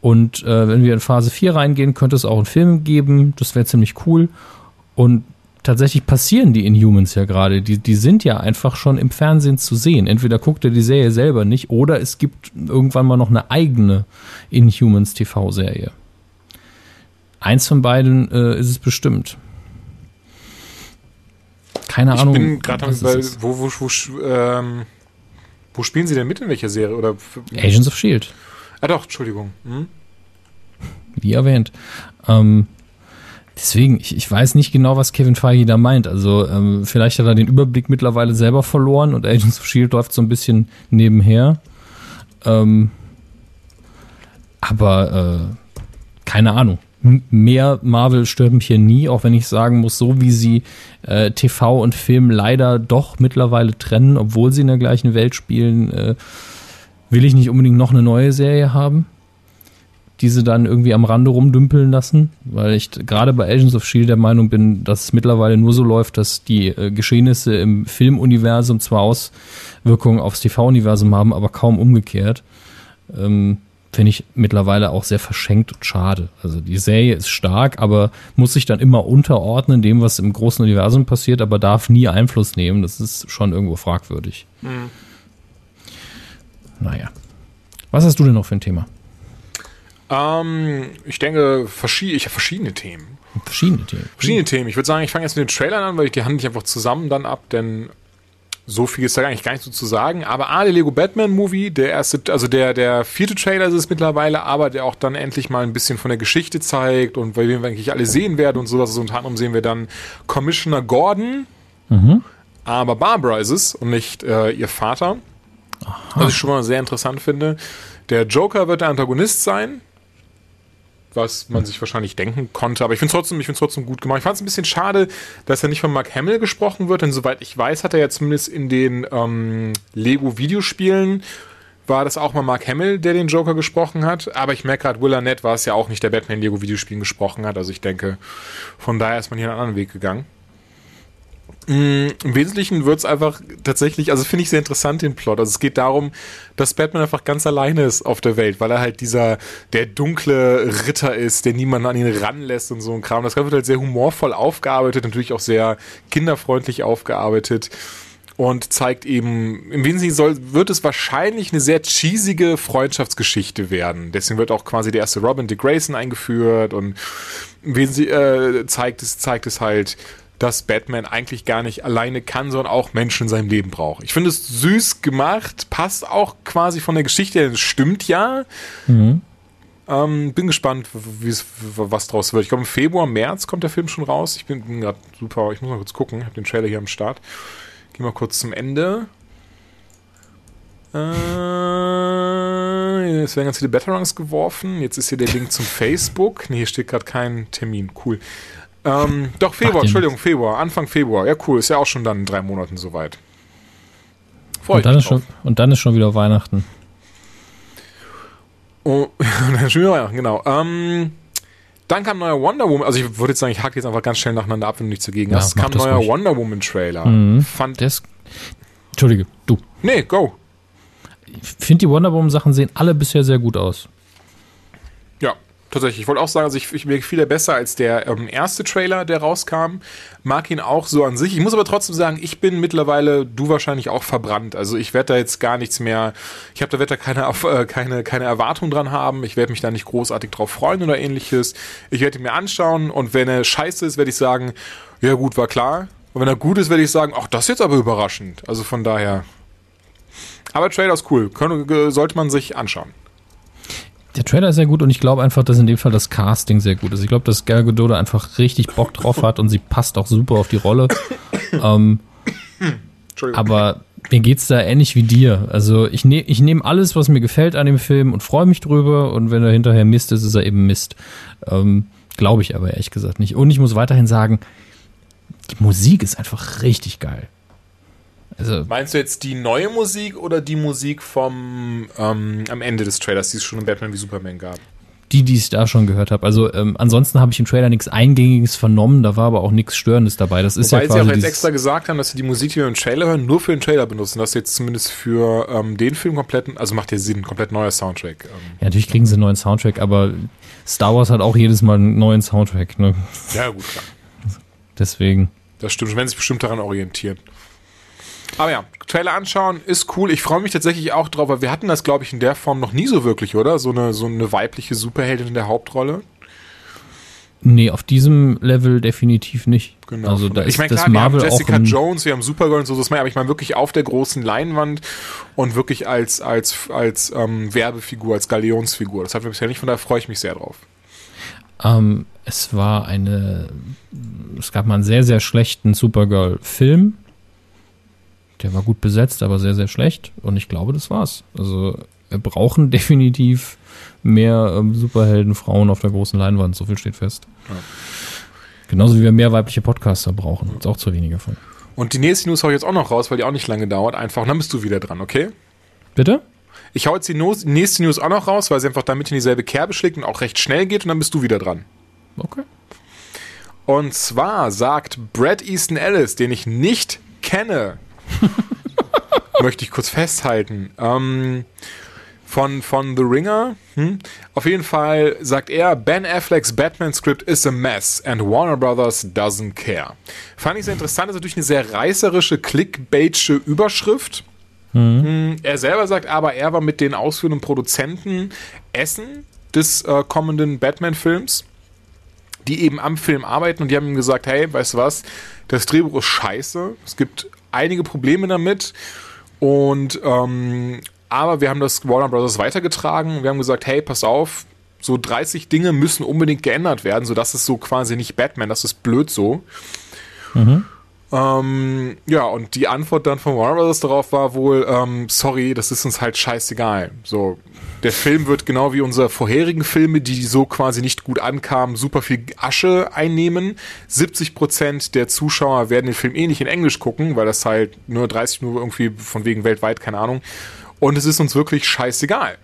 Und äh, wenn wir in Phase 4 reingehen, könnte es auch einen Film geben. Das wäre ziemlich cool. Und tatsächlich passieren die Inhumans ja gerade. Die, die sind ja einfach schon im Fernsehen zu sehen. Entweder guckt er die Serie selber nicht oder es gibt irgendwann mal noch eine eigene Inhumans TV-Serie. Eins von beiden äh, ist es bestimmt. Keine Ahnung. Ich bin gerade bei, wo, wo, wo, ähm, wo spielen sie denn mit in welcher Serie? Oder Agents of Shield. Ah doch, Entschuldigung. Hm? Wie erwähnt. Ähm, Deswegen, ich, ich weiß nicht genau, was Kevin Feige da meint. Also ähm, vielleicht hat er den Überblick mittlerweile selber verloren und Agents of Shield läuft so ein bisschen nebenher. Ähm, aber äh, keine Ahnung. M mehr Marvel stört mich hier nie, auch wenn ich sagen muss, so wie sie äh, TV und Film leider doch mittlerweile trennen, obwohl sie in der gleichen Welt spielen, äh, will ich nicht unbedingt noch eine neue Serie haben diese dann irgendwie am Rande rumdümpeln lassen, weil ich gerade bei Agents of Shield der Meinung bin, dass es mittlerweile nur so läuft, dass die äh, Geschehnisse im Filmuniversum zwar Auswirkungen aufs TV-Universum haben, aber kaum umgekehrt. Ähm, Finde ich mittlerweile auch sehr verschenkt und schade. Also die Serie ist stark, aber muss sich dann immer unterordnen dem, was im großen Universum passiert, aber darf nie Einfluss nehmen. Das ist schon irgendwo fragwürdig. Mhm. Naja. Was hast du denn noch für ein Thema? Ähm, ich denke, verschied ich habe verschiedene Themen. Verschiedene Themen. Verschiedene Themen. Ich würde sagen, ich fange jetzt mit den Trailern an, weil ich die handle ich einfach zusammen dann ab, denn so viel ist da eigentlich gar nicht so zu sagen. Aber A, der Lego Batman Movie, der erste, also der, der vierte Trailer ist es mittlerweile, aber der auch dann endlich mal ein bisschen von der Geschichte zeigt und weil wir eigentlich alle sehen werden und so, dass unter anderem sehen wir dann Commissioner Gordon, mhm. aber Barbara ist es und nicht äh, ihr Vater. Aha. Was ich schon mal sehr interessant finde. Der Joker wird der Antagonist sein. Was man sich wahrscheinlich denken konnte. Aber ich finde es trotzdem, trotzdem gut gemacht. Ich fand es ein bisschen schade, dass er nicht von Mark Hamill gesprochen wird, denn soweit ich weiß, hat er ja zumindest in den ähm, Lego-Videospielen war das auch mal Mark Hamill, der den Joker gesprochen hat. Aber ich merke gerade, Will Arnett war es ja auch nicht, der Batman Lego Videospielen gesprochen hat. Also ich denke, von daher ist man hier einen anderen Weg gegangen. Mm, Im Wesentlichen wird es einfach tatsächlich, also finde ich sehr interessant den Plot. Also es geht darum, dass Batman einfach ganz alleine ist auf der Welt, weil er halt dieser, der dunkle Ritter ist, der niemanden an ihn ranlässt und so ein Kram. Das Ganze wird halt sehr humorvoll aufgearbeitet, natürlich auch sehr kinderfreundlich aufgearbeitet und zeigt eben, im Wesentlichen soll, wird es wahrscheinlich eine sehr cheesige Freundschaftsgeschichte werden. Deswegen wird auch quasi der erste Robin de Grayson eingeführt und im Wesentlichen äh, zeigt es, zeigt es halt, dass Batman eigentlich gar nicht alleine kann, sondern auch Menschen in seinem Leben braucht. Ich finde es süß gemacht, passt auch quasi von der Geschichte, es stimmt ja. Mhm. Ähm, bin gespannt, was draus wird. Ich glaube, im Februar, März kommt der Film schon raus. Ich bin, bin gerade super, ich muss mal kurz gucken, ich habe den Trailer hier am Start. Gehen wir kurz zum Ende. Äh, es werden ganz viele Batterungs geworfen. Jetzt ist hier der Link zum Facebook. Ne, hier steht gerade kein Termin. Cool. Ähm, doch, Februar, Entschuldigung, Februar, Anfang Februar. Ja, cool, ist ja auch schon dann in drei Monaten soweit. Freue und, dann ist schon, und dann ist schon wieder Weihnachten. Oh, dann ist schon wieder Weihnachten, genau. Ähm, dann kam neuer Wonder Woman, also ich würde jetzt sagen, ich hacke jetzt einfach ganz schnell nacheinander ab, wenn du nichts dagegen ja, hast. Es kam neuer ruhig. Wonder Woman Trailer. Mhm. Fand das, Entschuldige, du. Nee, go. Ich finde, die Wonder Woman Sachen sehen alle bisher sehr gut aus. Tatsächlich, ich wollte auch sagen, also ich, ich mir gefiel er besser als der ähm, erste Trailer, der rauskam. Mag ihn auch so an sich. Ich muss aber trotzdem sagen, ich bin mittlerweile, du wahrscheinlich auch verbrannt. Also ich werde da jetzt gar nichts mehr, ich habe da da keine, äh, keine, keine Erwartung dran haben. Ich werde mich da nicht großartig drauf freuen oder ähnliches. Ich werde ihn mir anschauen und wenn er scheiße ist, werde ich sagen, ja gut, war klar. Und wenn er gut ist, werde ich sagen, ach, das ist jetzt aber überraschend. Also von daher. Aber Trailer ist cool. Können, sollte man sich anschauen. Der Trailer ist sehr gut und ich glaube einfach, dass in dem Fall das Casting sehr gut ist. Ich glaube, dass Gal Gadot einfach richtig Bock drauf hat und sie passt auch super auf die Rolle. ähm, aber mir geht's da ähnlich wie dir. Also ich nehme ich nehm alles, was mir gefällt an dem Film und freue mich drüber und wenn er hinterher Mist ist, ist er eben Mist. Ähm, glaube ich aber ehrlich gesagt nicht. Und ich muss weiterhin sagen, die Musik ist einfach richtig geil. Also Meinst du jetzt die neue Musik oder die Musik vom ähm, am Ende des Trailers, die es schon in Batman wie Superman gab? Die, die ich da schon gehört habe. Also ähm, ansonsten habe ich im Trailer nichts Eingängiges vernommen, da war aber auch nichts Störendes dabei. Das ist Wobei ja quasi sie auch jetzt extra gesagt haben, dass sie die Musik, die wir im Trailer hören, nur für den Trailer benutzen. Das ist jetzt zumindest für ähm, den Film kompletten, also macht ja Sinn, komplett neuer Soundtrack. Ähm. Ja, natürlich kriegen sie einen neuen Soundtrack, aber Star Wars hat auch jedes Mal einen neuen Soundtrack. Ne? Ja, gut, klar. Deswegen. Das stimmt, wenn sie sich bestimmt daran orientieren. Aber ja, Trailer anschauen ist cool. Ich freue mich tatsächlich auch drauf, weil wir hatten das, glaube ich, in der Form noch nie so wirklich, oder? So eine, so eine weibliche Superheldin in der Hauptrolle. Nee, auf diesem Level definitiv nicht. Genau. Also da ich meine, klar, wir haben Jessica Jones, wir haben Supergirl und so, das meine aber ich meine wirklich auf der großen Leinwand und wirklich als, als, als ähm, Werbefigur, als Galeonsfigur. Das hatten wir bisher nicht, von daher freue ich mich sehr drauf. Ähm, es war eine, es gab mal einen sehr, sehr schlechten Supergirl-Film der war gut besetzt, aber sehr, sehr schlecht. Und ich glaube, das war's. Also wir brauchen definitiv mehr ähm, Superhelden, Frauen auf der großen Leinwand. So viel steht fest. Ja. Genauso wie wir mehr weibliche Podcaster brauchen. Ist auch zu wenige von. Und die nächste News hau ich jetzt auch noch raus, weil die auch nicht lange dauert. Einfach, und dann bist du wieder dran, okay? Bitte? Ich hau jetzt die nächste News auch noch raus, weil sie einfach damit in dieselbe Kerbe schlägt und auch recht schnell geht und dann bist du wieder dran. Okay. Und zwar sagt Brad Easton Ellis, den ich nicht kenne, Möchte ich kurz festhalten. Ähm, von, von The Ringer. Hm? Auf jeden Fall sagt er, Ben Afflecks Batman-Script is a mess and Warner Brothers doesn't care. Fand ich sehr interessant, das ist natürlich eine sehr reißerische, clickbaitsche Überschrift. Mhm. Er selber sagt aber, er war mit den ausführenden Produzenten essen des äh, kommenden Batman-Films, die eben am Film arbeiten und die haben ihm gesagt, hey, weißt du was, das Drehbuch ist scheiße, es gibt einige Probleme damit. Und ähm, aber wir haben das Warner Brothers weitergetragen. Wir haben gesagt, hey, pass auf, so 30 Dinge müssen unbedingt geändert werden, sodass es so quasi nicht Batman, das ist blöd so. Mhm. Ähm, ja, und die Antwort dann von Warner Brothers darauf war wohl, ähm, sorry, das ist uns halt scheißegal. So, der Film wird genau wie unsere vorherigen Filme, die so quasi nicht gut ankamen, super viel Asche einnehmen. 70 Prozent der Zuschauer werden den Film eh nicht in Englisch gucken, weil das halt nur 30 nur irgendwie von wegen weltweit, keine Ahnung. Und es ist uns wirklich scheißegal.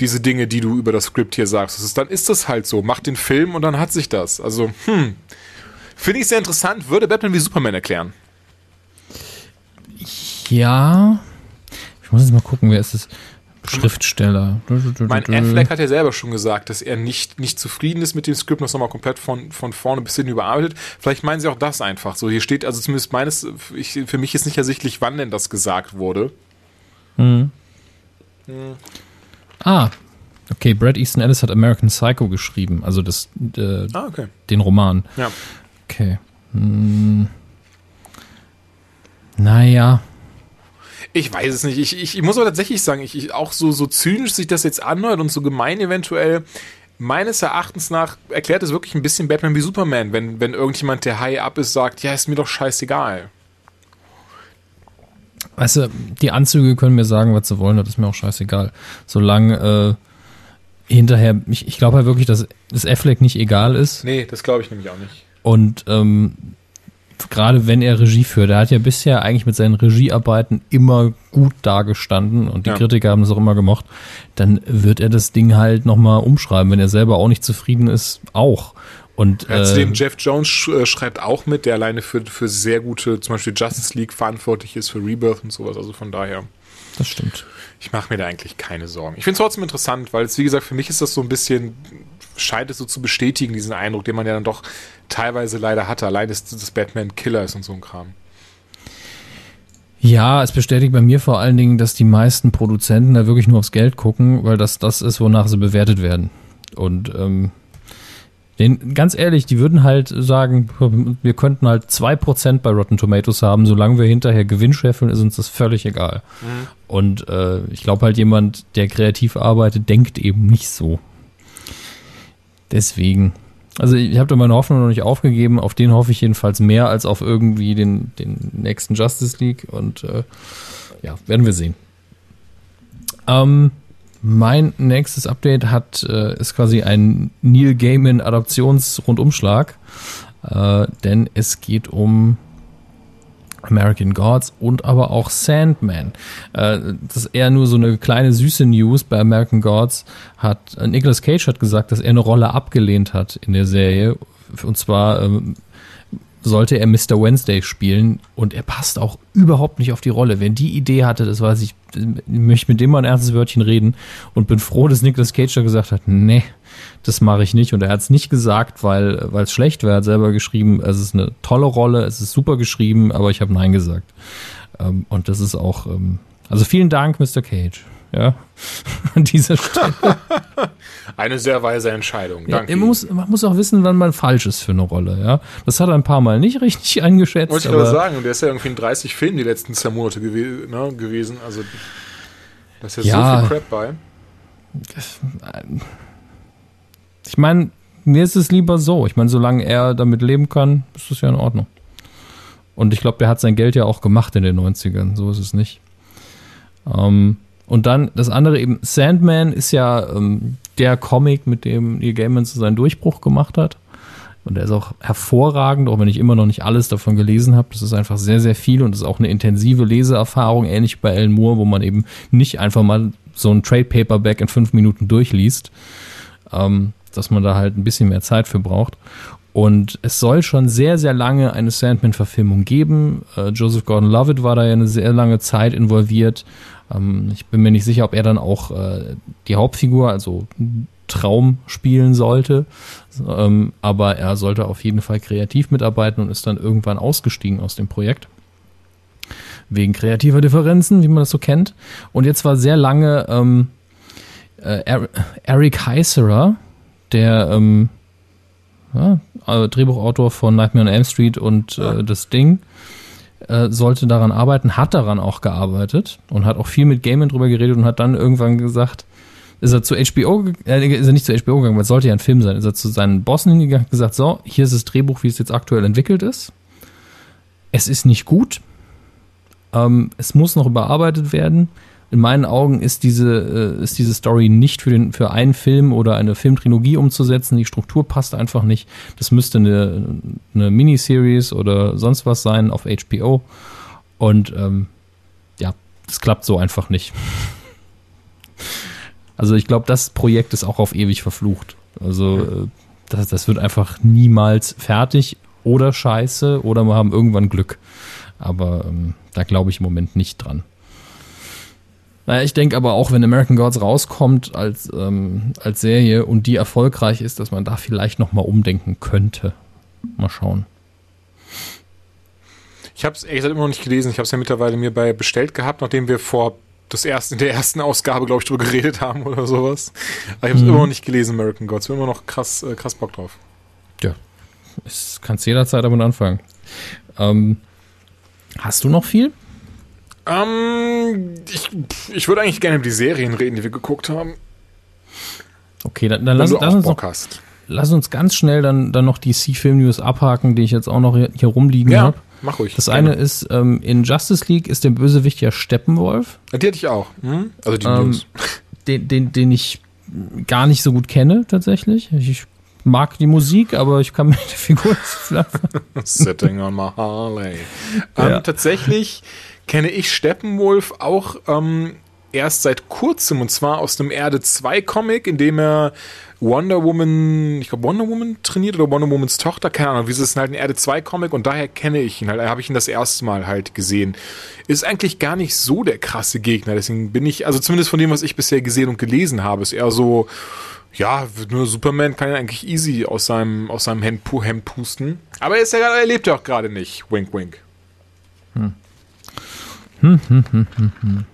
Diese Dinge, die du über das Skript hier sagst. Ist, dann ist das halt so. Mach den Film und dann hat sich das. Also, hm, Finde ich sehr interessant. Würde Batman wie Superman erklären. Ja. Ich muss jetzt mal gucken, wer ist es? Schriftsteller. Mein Affleck hat ja selber schon gesagt, dass er nicht, nicht zufrieden ist mit dem Skript, das nochmal komplett von, von vorne bis hin überarbeitet. Vielleicht meinen sie auch das einfach so. Hier steht, also zumindest meines, ich, für mich ist nicht ersichtlich, wann denn das gesagt wurde. Hm. Hm. Ah, okay. Brad Easton Ellis hat American Psycho geschrieben, also das, äh, ah, okay. den Roman. Ja. Okay. Hm. Naja. Ich weiß es nicht. Ich, ich, ich muss aber tatsächlich sagen, ich, ich, auch so, so zynisch sich das jetzt anhört und so gemein eventuell, meines Erachtens nach erklärt es wirklich ein bisschen Batman wie Superman, wenn, wenn irgendjemand, der high up ist, sagt, ja, ist mir doch scheißegal. Weißt du, die Anzüge können mir sagen, was sie wollen, das ist mir auch scheißegal. Solange äh, hinterher, ich, ich glaube halt wirklich, dass das Affleck nicht egal ist. Nee, das glaube ich nämlich auch nicht. Und ähm, gerade wenn er Regie führt, er hat ja bisher eigentlich mit seinen Regiearbeiten immer gut dagestanden und die ja. Kritiker haben das auch immer gemocht, dann wird er das Ding halt nochmal umschreiben, wenn er selber auch nicht zufrieden ist, auch. Und, ja, zudem äh, Jeff Jones äh, schreibt auch mit, der alleine für, für sehr gute, zum Beispiel Justice League verantwortlich ist, für Rebirth und sowas, also von daher. Das stimmt. Ich mache mir da eigentlich keine Sorgen. Ich finde es trotzdem interessant, weil es, wie gesagt, für mich ist das so ein bisschen, scheint es so zu bestätigen, diesen Eindruck, den man ja dann doch teilweise leider hatte. Allein, dass das Batman Killer ist und so ein Kram. Ja, es bestätigt bei mir vor allen Dingen, dass die meisten Produzenten da wirklich nur aufs Geld gucken, weil das das ist, wonach sie bewertet werden. Und ähm, den, ganz ehrlich, die würden halt sagen, wir könnten halt 2% bei Rotten Tomatoes haben, solange wir hinterher Gewinn scheffeln, ist uns das völlig egal. Mhm. Und äh, ich glaube halt, jemand, der kreativ arbeitet, denkt eben nicht so. Deswegen. Also ich habe da meine Hoffnung noch nicht aufgegeben. Auf den hoffe ich jedenfalls mehr als auf irgendwie den, den nächsten Justice League. Und äh, ja, werden wir sehen. Ähm, mein nächstes Update hat äh, ist quasi ein Neil Gaiman Adaptionsrundumschlag, äh, denn es geht um American Gods und aber auch Sandman. Äh, das ist eher nur so eine kleine süße News. Bei American Gods hat äh, Nicolas Cage hat gesagt, dass er eine Rolle abgelehnt hat in der Serie. Und zwar ähm, sollte er Mr. Wednesday spielen und er passt auch überhaupt nicht auf die Rolle. Wenn die Idee hatte, das weiß ich, ich möchte mit dem mal ein ernstes Wörtchen reden und bin froh, dass Nicolas Cage da gesagt hat, nee, das mache ich nicht. Und er hat es nicht gesagt, weil es schlecht wäre. Er hat selber geschrieben, es ist eine tolle Rolle, es ist super geschrieben, aber ich habe Nein gesagt. Ähm, und das ist auch, ähm, also vielen Dank, Mr. Cage. Ja, an dieser Stelle. Eine sehr weise Entscheidung. Ja, man, muss, man muss auch wissen, wann man falsch ist für eine Rolle. Ja, das hat er ein paar Mal nicht richtig eingeschätzt. Wollte ich aber sagen, und der ist ja irgendwie in 30 Filmen die letzten zwei Monate gew ne, gewesen. Also da ist ja, ja so viel Crap bei. Ich meine, mir ist es lieber so. Ich meine, solange er damit leben kann, ist das ja in Ordnung. Und ich glaube, der hat sein Geld ja auch gemacht in den 90ern. So ist es nicht. Ähm, und dann das andere eben, Sandman ist ja ähm, der Comic, mit dem Neil Gaiman so seinen Durchbruch gemacht hat. Und der ist auch hervorragend, auch wenn ich immer noch nicht alles davon gelesen habe. Das ist einfach sehr, sehr viel und ist auch eine intensive Leseerfahrung, ähnlich bei Alan Moore, wo man eben nicht einfach mal so ein Trade Paperback in fünf Minuten durchliest, ähm, dass man da halt ein bisschen mehr Zeit für braucht. Und es soll schon sehr, sehr lange eine Sandman-Verfilmung geben. Äh, Joseph Gordon-Levitt war da ja eine sehr lange Zeit involviert. Ähm, ich bin mir nicht sicher, ob er dann auch äh, die Hauptfigur, also Traum spielen sollte. Ähm, aber er sollte auf jeden Fall kreativ mitarbeiten und ist dann irgendwann ausgestiegen aus dem Projekt. Wegen kreativer Differenzen, wie man das so kennt. Und jetzt war sehr lange ähm, äh, Eric Heiserer, der ähm, ja, äh, Drehbuchautor von Nightmare on Elm Street und äh, das Ding, äh, sollte daran arbeiten, hat daran auch gearbeitet und hat auch viel mit Gaiman drüber geredet und hat dann irgendwann gesagt, ist er zu HBO, äh, ist er nicht zu HBO gegangen, weil es sollte ja ein Film sein, ist er zu seinen Bossen hingegangen und gesagt, so, hier ist das Drehbuch, wie es jetzt aktuell entwickelt ist. es ist nicht gut. Ähm, es muss noch überarbeitet werden. In meinen Augen ist diese, äh, ist diese Story nicht für, den, für einen Film oder eine Filmtrilogie umzusetzen. Die Struktur passt einfach nicht. Das müsste eine, eine Miniseries oder sonst was sein auf HBO. Und ähm, ja, das klappt so einfach nicht. Also ich glaube, das Projekt ist auch auf ewig verflucht. Also äh, das, das wird einfach niemals fertig oder scheiße oder wir haben irgendwann Glück. Aber ähm, da glaube ich im Moment nicht dran. Naja, ich denke aber auch, wenn American Gods rauskommt als, ähm, als Serie und die erfolgreich ist, dass man da vielleicht nochmal umdenken könnte. Mal schauen. Ich habe es ehrlich gesagt immer noch nicht gelesen. Ich habe es ja mittlerweile mir bei bestellt gehabt, nachdem wir vor das erste, in der ersten Ausgabe, glaube ich, drüber geredet haben oder sowas. Aber ich habe es mhm. immer noch nicht gelesen, American Gods. Ich bin immer noch krass, äh, krass Bock drauf. Ja, es kannst jederzeit damit anfangen. Ähm, hast du noch viel? Ähm, ich, ich würde eigentlich gerne über die Serien reden, die wir geguckt haben. Okay, dann, dann lass, lass, uns noch, lass uns ganz schnell dann, dann noch die C-Film-News abhaken, die ich jetzt auch noch hier, hier rumliegen ja. habe. Mach ruhig. Das gerne. eine ist, ähm, in Justice League ist der Bösewicht ja Steppenwolf. Die hatte ich auch. Hm? Also die ähm, News. Den, den, den ich gar nicht so gut kenne, tatsächlich. Ich mag die Musik, aber ich kann mir die Figur nicht Sitting on my Harley. Ja. Ähm, tatsächlich kenne ich Steppenwolf auch ähm, erst seit kurzem und zwar aus dem Erde 2 Comic, in dem er Wonder Woman, ich glaube Wonder Woman trainiert oder Wonder Womans Tochter, keine Ahnung, wie ist es halt ein Erde 2 Comic und daher kenne ich ihn halt, habe ich ihn das erste Mal halt gesehen. Ist eigentlich gar nicht so der krasse Gegner, deswegen bin ich, also zumindest von dem, was ich bisher gesehen und gelesen habe, ist eher so, ja, nur Superman kann ja eigentlich easy aus seinem, aus seinem Hemd, Hemd pusten. Aber er ist ja er lebt ja auch gerade nicht. Wink, wink. Hm. Hm, hm, hm, hm, hm.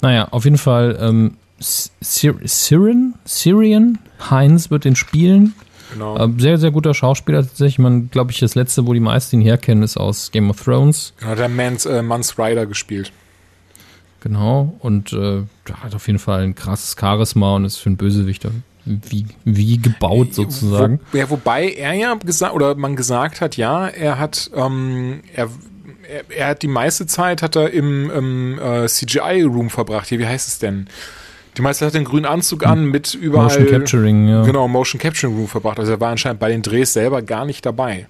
Naja, auf jeden Fall, ähm, Syrian, Syrian Heinz wird den spielen. Genau. Äh, sehr, sehr guter Schauspieler tatsächlich. Man, glaube ich, das letzte, wo die meisten ihn herkennen, ist aus Game of Thrones. Genau, der Mans, äh, Mans Rider gespielt. Genau, und äh, hat auf jeden Fall ein krasses Charisma und ist für einen Bösewichter wie, wie gebaut äh, sozusagen. Wo, ja, wobei er ja gesagt, oder man gesagt hat, ja, er hat, ähm, er, er, er, hat die meiste Zeit hat er im, im äh, CGI-Room verbracht. Hier, wie heißt es denn? Die meiste hat den grünen Anzug an mit überall. Motion Capturing, ja. Genau, Motion Capturing Room verbracht. Also er war anscheinend bei den Drehs selber gar nicht dabei.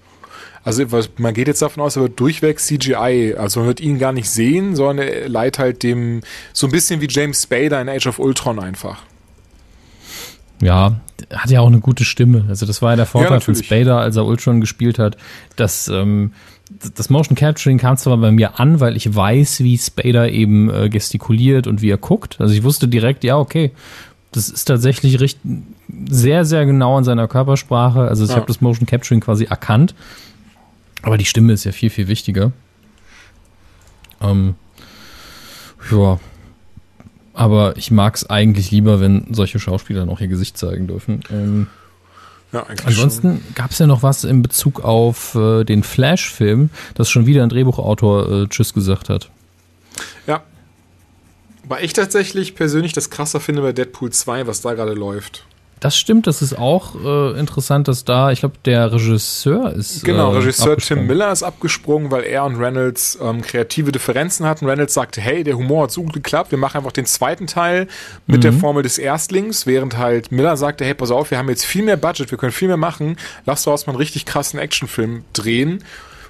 Also man geht jetzt davon aus, er wird durchweg CGI. Also man wird ihn gar nicht sehen, sondern er leiht halt dem, so ein bisschen wie James Spader in Age of Ultron einfach. Ja, hat ja auch eine gute Stimme. Also das war ja der Vorteil ja, von Spader, als er Ultron gespielt hat, dass ähm, das Motion Capturing kam zwar bei mir an, weil ich weiß, wie Spader eben äh, gestikuliert und wie er guckt. Also ich wusste direkt, ja, okay, das ist tatsächlich recht, sehr, sehr genau an seiner Körpersprache. Also ich ja. habe das Motion Capturing quasi erkannt. Aber die Stimme ist ja viel, viel wichtiger. Ähm, ja. Aber ich mag es eigentlich lieber, wenn solche Schauspieler noch ihr Gesicht zeigen dürfen. Ähm, ja, ansonsten gab es ja noch was in Bezug auf äh, den Flash-Film, dass schon wieder ein Drehbuchautor äh, Tschüss gesagt hat. Ja. Weil ich tatsächlich persönlich das krasser finde bei Deadpool 2, was da gerade läuft. Das stimmt, das ist auch äh, interessant, dass da, ich glaube, der Regisseur ist. Genau, äh, Regisseur Tim Miller ist abgesprungen, weil er und Reynolds ähm, kreative Differenzen hatten. Reynolds sagte, hey, der Humor hat so gut geklappt, wir machen einfach den zweiten Teil mit mhm. der Formel des Erstlings, während halt Miller sagte, hey, pass auf, wir haben jetzt viel mehr Budget, wir können viel mehr machen, lass doch mal einen richtig krassen Actionfilm drehen.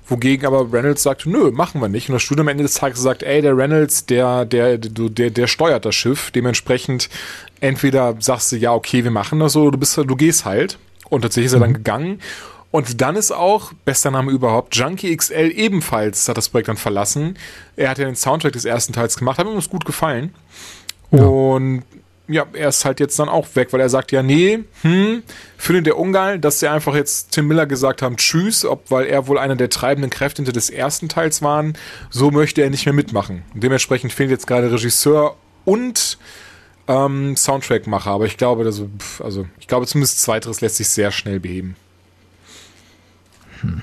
Wogegen aber Reynolds sagte, nö, machen wir nicht. Und das Studio am Ende des Tages sagt, ey, der Reynolds, der, der, der, der steuert das Schiff. Dementsprechend entweder sagst du, ja, okay, wir machen das so, du bist, du gehst halt. Und tatsächlich ist er dann mhm. gegangen. Und dann ist auch, bester Name überhaupt, Junkie XL ebenfalls hat das Projekt dann verlassen. Er hat ja den Soundtrack des ersten Teils gemacht, hat mir das gut gefallen. Ja. Und ja, er ist halt jetzt dann auch weg, weil er sagt ja, nee, hm, findet der ungeil, dass sie einfach jetzt Tim Miller gesagt haben, tschüss, ob, weil er wohl einer der treibenden Kräfte hinter des ersten Teils waren, so möchte er nicht mehr mitmachen. Dementsprechend fehlt jetzt gerade Regisseur und ähm, Soundtrackmacher, aber ich glaube, also, also ich glaube zumindest zweiteres lässt sich sehr schnell beheben. Hm.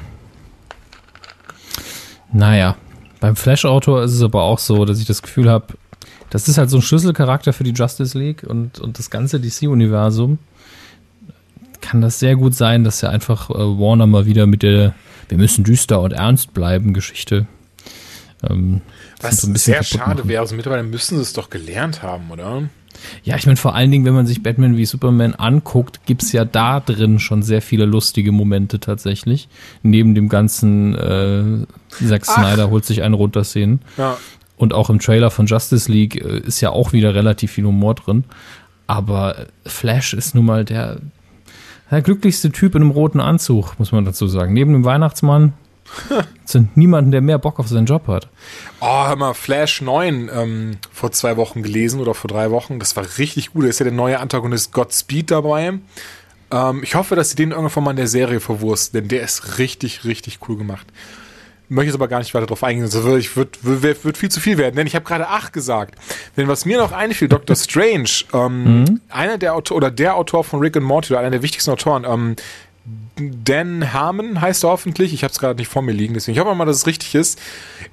Naja, beim Flash-Autor ist es aber auch so, dass ich das Gefühl habe, das ist halt so ein Schlüsselcharakter für die Justice League und, und das ganze DC-Universum. Kann das sehr gut sein, dass er einfach äh, Warner mal wieder mit der, wir müssen düster und ernst bleiben Geschichte. Ähm, Was so sehr schade wäre, also mittlerweile müssen sie es doch gelernt haben, oder? Ja, ich meine, vor allen Dingen, wenn man sich Batman wie Superman anguckt, gibt's ja da drin schon sehr viele lustige Momente tatsächlich. Neben dem ganzen äh, Zack Snyder Ach. holt sich einen runter Szenen. Ja. Und auch im Trailer von Justice League äh, ist ja auch wieder relativ viel Humor drin. Aber Flash ist nun mal der, der glücklichste Typ in einem roten Anzug, muss man dazu sagen. Neben dem Weihnachtsmann sind niemanden, der mehr Bock auf seinen Job hat. Oh, hör mal, Flash 9 ähm, vor zwei Wochen gelesen oder vor drei Wochen. Das war richtig gut. Da ist ja der neue Antagonist Godspeed dabei. Ähm, ich hoffe, dass sie den irgendwann mal in der Serie verwursten, denn der ist richtig, richtig cool gemacht möchte jetzt aber gar nicht weiter darauf eingehen, das wird, wird, wird, wird viel zu viel werden, denn ich habe gerade acht gesagt. Denn was mir noch einfiel, Dr. Strange, ähm, mhm. einer der Autor oder der Autor von Rick and Morty, oder einer der wichtigsten Autoren, ähm, Dan Harmon heißt er hoffentlich. Ich habe es gerade nicht vor mir liegen, deswegen ich hoffe mal, dass es richtig ist.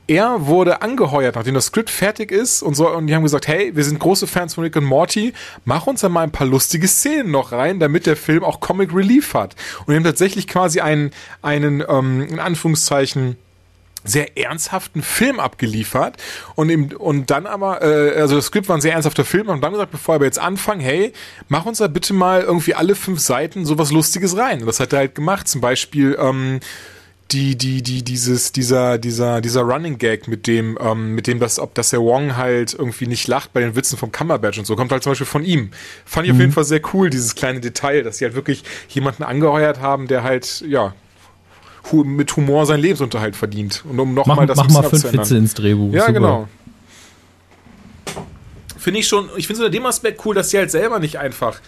Er wurde angeheuert, nachdem das Skript fertig ist und so und die haben gesagt, hey, wir sind große Fans von Rick und Morty, mach uns da mal ein paar lustige Szenen noch rein, damit der Film auch Comic Relief hat. Und wir haben tatsächlich quasi einen einen ähm, in Anführungszeichen sehr ernsthaften Film abgeliefert und im, und dann aber, äh, also das Skript war ein sehr ernsthafter Film und dann gesagt, bevor wir jetzt anfangen, hey, mach uns da bitte mal irgendwie alle fünf Seiten sowas Lustiges rein. Und das hat er halt gemacht. Zum Beispiel ähm, die, die, die, dieses, dieser, dieser, dieser Running Gag, mit dem, ähm, mit dem das, ob das der Wong halt irgendwie nicht lacht bei den Witzen vom Cumberbatch und so, kommt halt zum Beispiel von ihm. Fand ich mhm. auf jeden Fall sehr cool, dieses kleine Detail, dass sie halt wirklich jemanden angeheuert haben, der halt, ja, mit Humor seinen Lebensunterhalt verdient. Und um nochmal mach, das Mach mal fünf Witze ins Drehbuch. Ja, Super. genau. Finde ich schon, ich finde so dem Aspekt cool, dass sie halt selber nicht einfach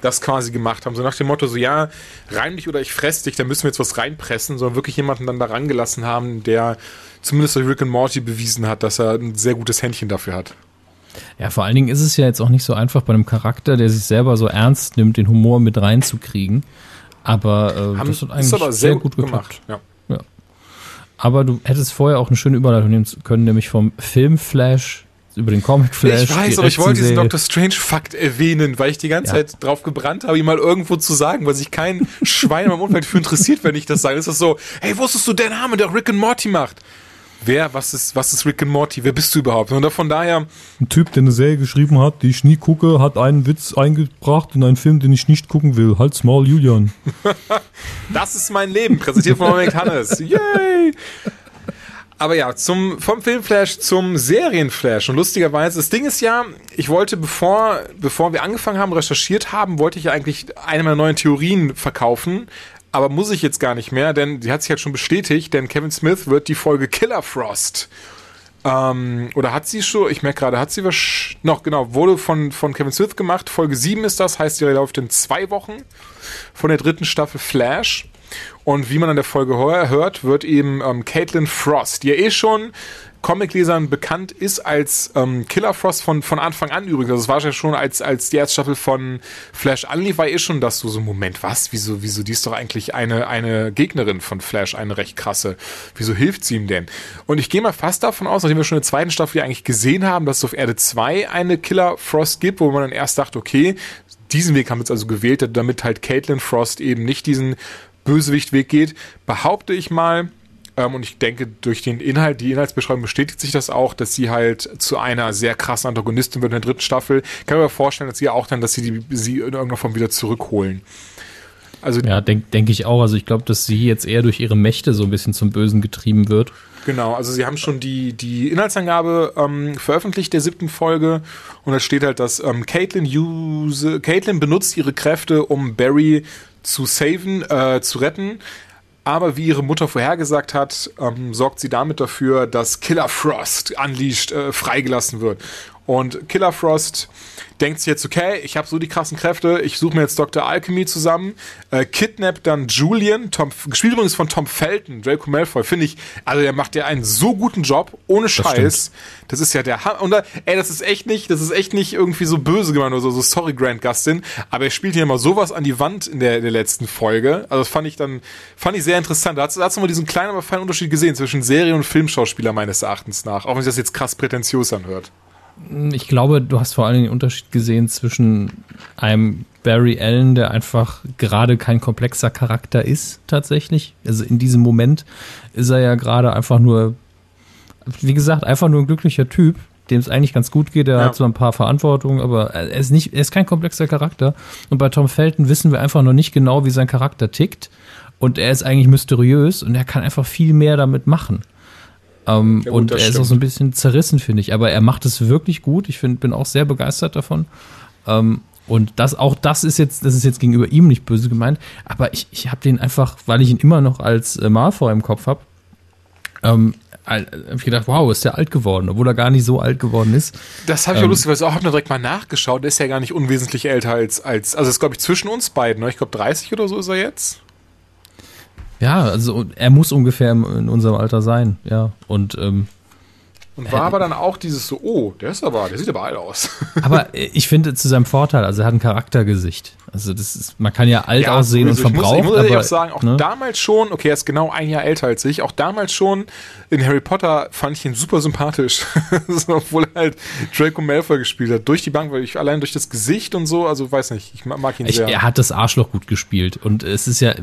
das quasi gemacht haben. So nach dem Motto, so ja, rein dich oder ich fress dich, da müssen wir jetzt was reinpressen, sondern wirklich jemanden dann da rangelassen haben, der zumindest durch Rick and Morty bewiesen hat, dass er ein sehr gutes Händchen dafür hat. Ja, vor allen Dingen ist es ja jetzt auch nicht so einfach bei einem Charakter, der sich selber so ernst nimmt, den Humor mit reinzukriegen. Aber äh, Haben, das hat eigentlich aber sehr, sehr, gut, gut gemacht. Ja. ja. Aber du hättest vorher auch eine schöne Überleitung nehmen können, nämlich vom Film Flash über den Comic Flash. Ich weiß, aber ich wollte diesen Doctor Strange Fakt erwähnen, weil ich die ganze ja. Zeit drauf gebrannt habe, ihn mal irgendwo zu sagen, weil sich kein Schwein im Umfeld für interessiert, wenn ich das sage. ist das so, hey, wusstest du, der Name, der Rick and Morty macht? Wer, was ist, was ist Rick and Morty, wer bist du überhaupt? Und von daher. Ein Typ, der eine Serie geschrieben hat, die ich nie gucke, hat einen Witz eingebracht in einen Film, den ich nicht gucken will. Halt's Maul, Julian. das ist mein Leben, präsentiert von Mike Hannes. Yay! Aber ja, zum, vom Filmflash zum Serienflash. Und lustigerweise, das Ding ist ja, ich wollte, bevor, bevor wir angefangen haben, recherchiert haben, wollte ich ja eigentlich eine meiner neuen Theorien verkaufen aber muss ich jetzt gar nicht mehr, denn sie hat sich halt schon bestätigt, denn Kevin Smith wird die Folge Killer Frost ähm, oder hat sie schon, ich merke gerade, hat sie was noch, genau, wurde von, von Kevin Smith gemacht. Folge 7 ist das, heißt, die läuft in zwei Wochen von der dritten Staffel Flash. Und wie man an der Folge hört, wird eben ähm, Caitlin Frost, die ja eh schon Comiclesern bekannt ist als ähm, Killer Frost von, von Anfang an übrigens. Also es war ja schon, als, als die erste Staffel von Flash anlief, war eh schon das so, so Moment, was? Wieso, wieso, die ist doch eigentlich eine, eine Gegnerin von Flash, eine recht krasse. Wieso hilft sie ihm denn? Und ich gehe mal fast davon aus, nachdem wir schon in der zweiten Staffel ja eigentlich gesehen haben, dass es auf Erde 2 eine Killer Frost gibt, wo man dann erst dachte, okay, diesen Weg haben wir jetzt also gewählt, damit halt Caitlin Frost eben nicht diesen Bösewichtweg geht, behaupte ich mal, ähm, und ich denke, durch den Inhalt, die Inhaltsbeschreibung bestätigt sich das auch, dass sie halt zu einer sehr krassen Antagonistin wird in der dritten Staffel. Ich kann mir vorstellen, dass sie auch dann, dass sie die, sie in irgendeiner Form wieder zurückholen. Also ja, denke denk ich auch. Also ich glaube, dass sie jetzt eher durch ihre Mächte so ein bisschen zum Bösen getrieben wird. Genau, also sie haben schon die, die Inhaltsangabe ähm, veröffentlicht der siebten Folge und da steht halt, dass ähm, Caitlin, use, Caitlin benutzt ihre Kräfte, um Barry zu saven, äh, zu retten, aber wie ihre Mutter vorhergesagt hat, ähm, sorgt sie damit dafür, dass Killer Frost unleashed äh, freigelassen wird. Und Killer Frost denkt sich jetzt, okay, ich habe so die krassen Kräfte, ich suche mir jetzt Dr. Alchemy zusammen, äh, kidnappt dann Julian, Tom, gespielt übrigens von Tom Felton, Draco Malfoy, finde ich, also der macht ja einen so guten Job, ohne Scheiß. Das, das ist ja der Ham und da, ey, das ist echt nicht, das ist echt nicht irgendwie so böse gemeint oder so, so sorry Grant Gustin, aber er spielt hier mal sowas an die Wand in der, der letzten Folge. Also das fand ich dann, fand ich sehr interessant. Da hat es mal diesen kleinen, aber feinen Unterschied gesehen zwischen Serie- und Filmschauspieler meines Erachtens nach, auch wenn sich das jetzt krass prätentiös anhört. Ich glaube, du hast vor allem den Unterschied gesehen zwischen einem Barry Allen, der einfach gerade kein komplexer Charakter ist, tatsächlich. Also in diesem Moment ist er ja gerade einfach nur, wie gesagt, einfach nur ein glücklicher Typ, dem es eigentlich ganz gut geht. Er ja. hat so ein paar Verantwortungen, aber er ist nicht, er ist kein komplexer Charakter. Und bei Tom Felton wissen wir einfach noch nicht genau, wie sein Charakter tickt. Und er ist eigentlich mysteriös und er kann einfach viel mehr damit machen. Ähm, ja, gut, und er stimmt. ist auch so ein bisschen zerrissen, finde ich. Aber er macht es wirklich gut. Ich find, bin auch sehr begeistert davon. Ähm, und das, auch das ist jetzt, das ist jetzt gegenüber ihm nicht böse gemeint. Aber ich, ich habe den einfach, weil ich ihn immer noch als äh, Malfoy im Kopf habe, ähm, habe ich gedacht, wow, ist der alt geworden, obwohl er gar nicht so alt geworden ist. Das habe ich ähm, auch lustigerweise auch noch direkt mal nachgeschaut. Der ist ja gar nicht unwesentlich älter als, als also ist, glaube ich, zwischen uns beiden. Ne? Ich glaube, 30 oder so ist er jetzt. Ja, also er muss ungefähr in unserem Alter sein, ja. Und ähm, und war äh, aber dann auch dieses so, oh, der ist aber, der sieht aber alt aus. aber ich finde zu seinem Vorteil, also er hat ein Charaktergesicht. Also das ist, man kann ja alt ja, aussehen also und verbrauchen. Ich muss, ich muss aber, auch sagen, auch ne? damals schon, okay, er ist genau ein Jahr älter als ich, auch damals schon in Harry Potter fand ich ihn super sympathisch. obwohl er halt Draco Malfoy gespielt hat. Durch die Bank, weil ich allein durch das Gesicht und so, also weiß nicht, ich mag ihn sehr. er hat das Arschloch gut gespielt. Und es ist ja,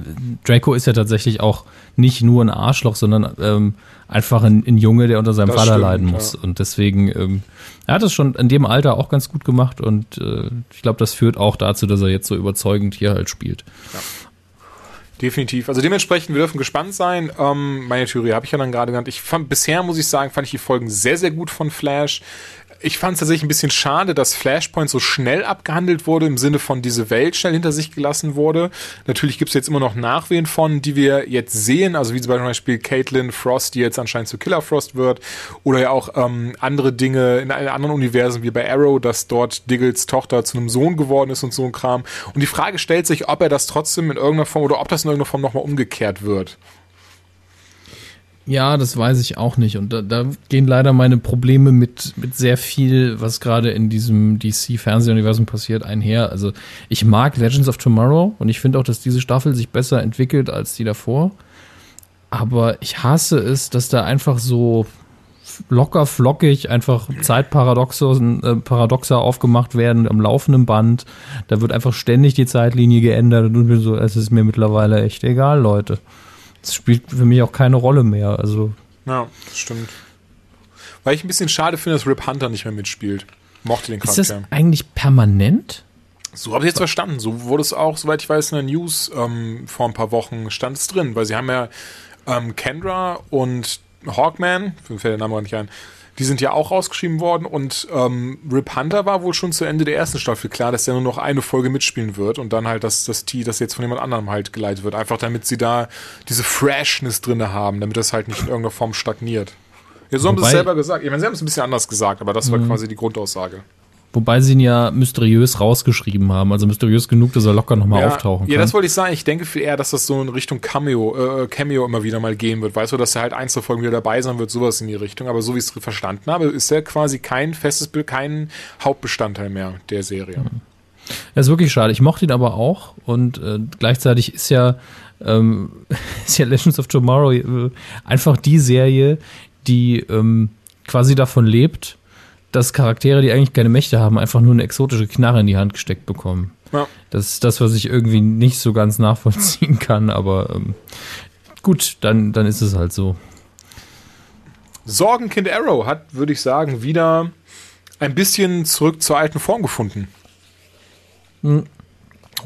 Draco ist ja tatsächlich auch nicht nur ein Arschloch, sondern ähm, einfach ein, ein, Junge, der unter seinem das Vater stimmt, leiden muss. Ja. Und deswegen, ähm, er hat es schon in dem Alter auch ganz gut gemacht und äh, ich glaube, das führt auch dazu, dass er jetzt so überzeugend hier halt spielt. Ja. Definitiv. Also dementsprechend, wir dürfen gespannt sein. Ähm, meine Theorie habe ich ja dann gerade genannt. Ich fand bisher, muss ich sagen, fand ich die Folgen sehr, sehr gut von Flash ich fand es tatsächlich ein bisschen schade, dass Flashpoint so schnell abgehandelt wurde, im Sinne von diese Welt schnell hinter sich gelassen wurde. Natürlich gibt es jetzt immer noch Nachwehen von, die wir jetzt sehen, also wie zum Beispiel Caitlin Frost, die jetzt anscheinend zu Killer Frost wird, oder ja auch ähm, andere Dinge in anderen Universen wie bei Arrow, dass dort Diggles Tochter zu einem Sohn geworden ist und so ein Kram. Und die Frage stellt sich, ob er das trotzdem in irgendeiner Form oder ob das in irgendeiner Form nochmal umgekehrt wird. Ja, das weiß ich auch nicht. Und da, da gehen leider meine Probleme mit, mit sehr viel, was gerade in diesem DC-Fernsehuniversum passiert, einher. Also ich mag Legends of Tomorrow und ich finde auch, dass diese Staffel sich besser entwickelt als die davor. Aber ich hasse es, dass da einfach so locker flockig einfach Zeitparadoxe äh, Paradoxe aufgemacht werden am laufenden Band. Da wird einfach ständig die Zeitlinie geändert und so, es ist mir mittlerweile echt egal, Leute. Das spielt für mich auch keine Rolle mehr. Also. Ja, das stimmt. Weil ich ein bisschen schade finde, dass Rip Hunter nicht mehr mitspielt. Mochte den Charakter. Ist das eigentlich permanent? So habe ich jetzt verstanden. So wurde es auch, soweit ich weiß, in der News ähm, vor ein paar Wochen stand es drin, weil sie haben ja ähm, Kendra und Hawkman, mir fällt der Name gar nicht ein, die sind ja auch rausgeschrieben worden und ähm, Rip Hunter war wohl schon zu Ende der ersten Staffel klar, dass der nur noch eine Folge mitspielen wird und dann halt das, das T, das jetzt von jemand anderem halt geleitet wird. Einfach damit sie da diese Freshness drinne haben, damit das halt nicht in irgendeiner Form stagniert. Ja, so haben sie es selber gesagt. Ich meine, sie haben es ein bisschen anders gesagt, aber das war mhm. quasi die Grundaussage. Wobei sie ihn ja mysteriös rausgeschrieben haben, also mysteriös genug, dass er locker nochmal ja, auftauchen kann. Ja, das wollte ich sagen. Ich denke viel eher, dass das so in Richtung Cameo, äh, Cameo immer wieder mal gehen wird. Weißt du, dass er halt der Folgen wieder dabei sein wird, sowas in die Richtung. Aber so wie ich es verstanden habe, ist er quasi kein festes Bild, kein Hauptbestandteil mehr der Serie. Mhm. Das ist wirklich schade. Ich mochte ihn aber auch und äh, gleichzeitig ist ja, ähm, ist ja Legends of Tomorrow äh, einfach die Serie, die ähm, quasi davon lebt, dass Charaktere, die eigentlich keine Mächte haben, einfach nur eine exotische Knarre in die Hand gesteckt bekommen. Ja. Das ist das, was ich irgendwie nicht so ganz nachvollziehen kann, aber ähm, gut, dann, dann ist es halt so. Sorgenkind Arrow hat, würde ich sagen, wieder ein bisschen zurück zur alten Form gefunden. Hm.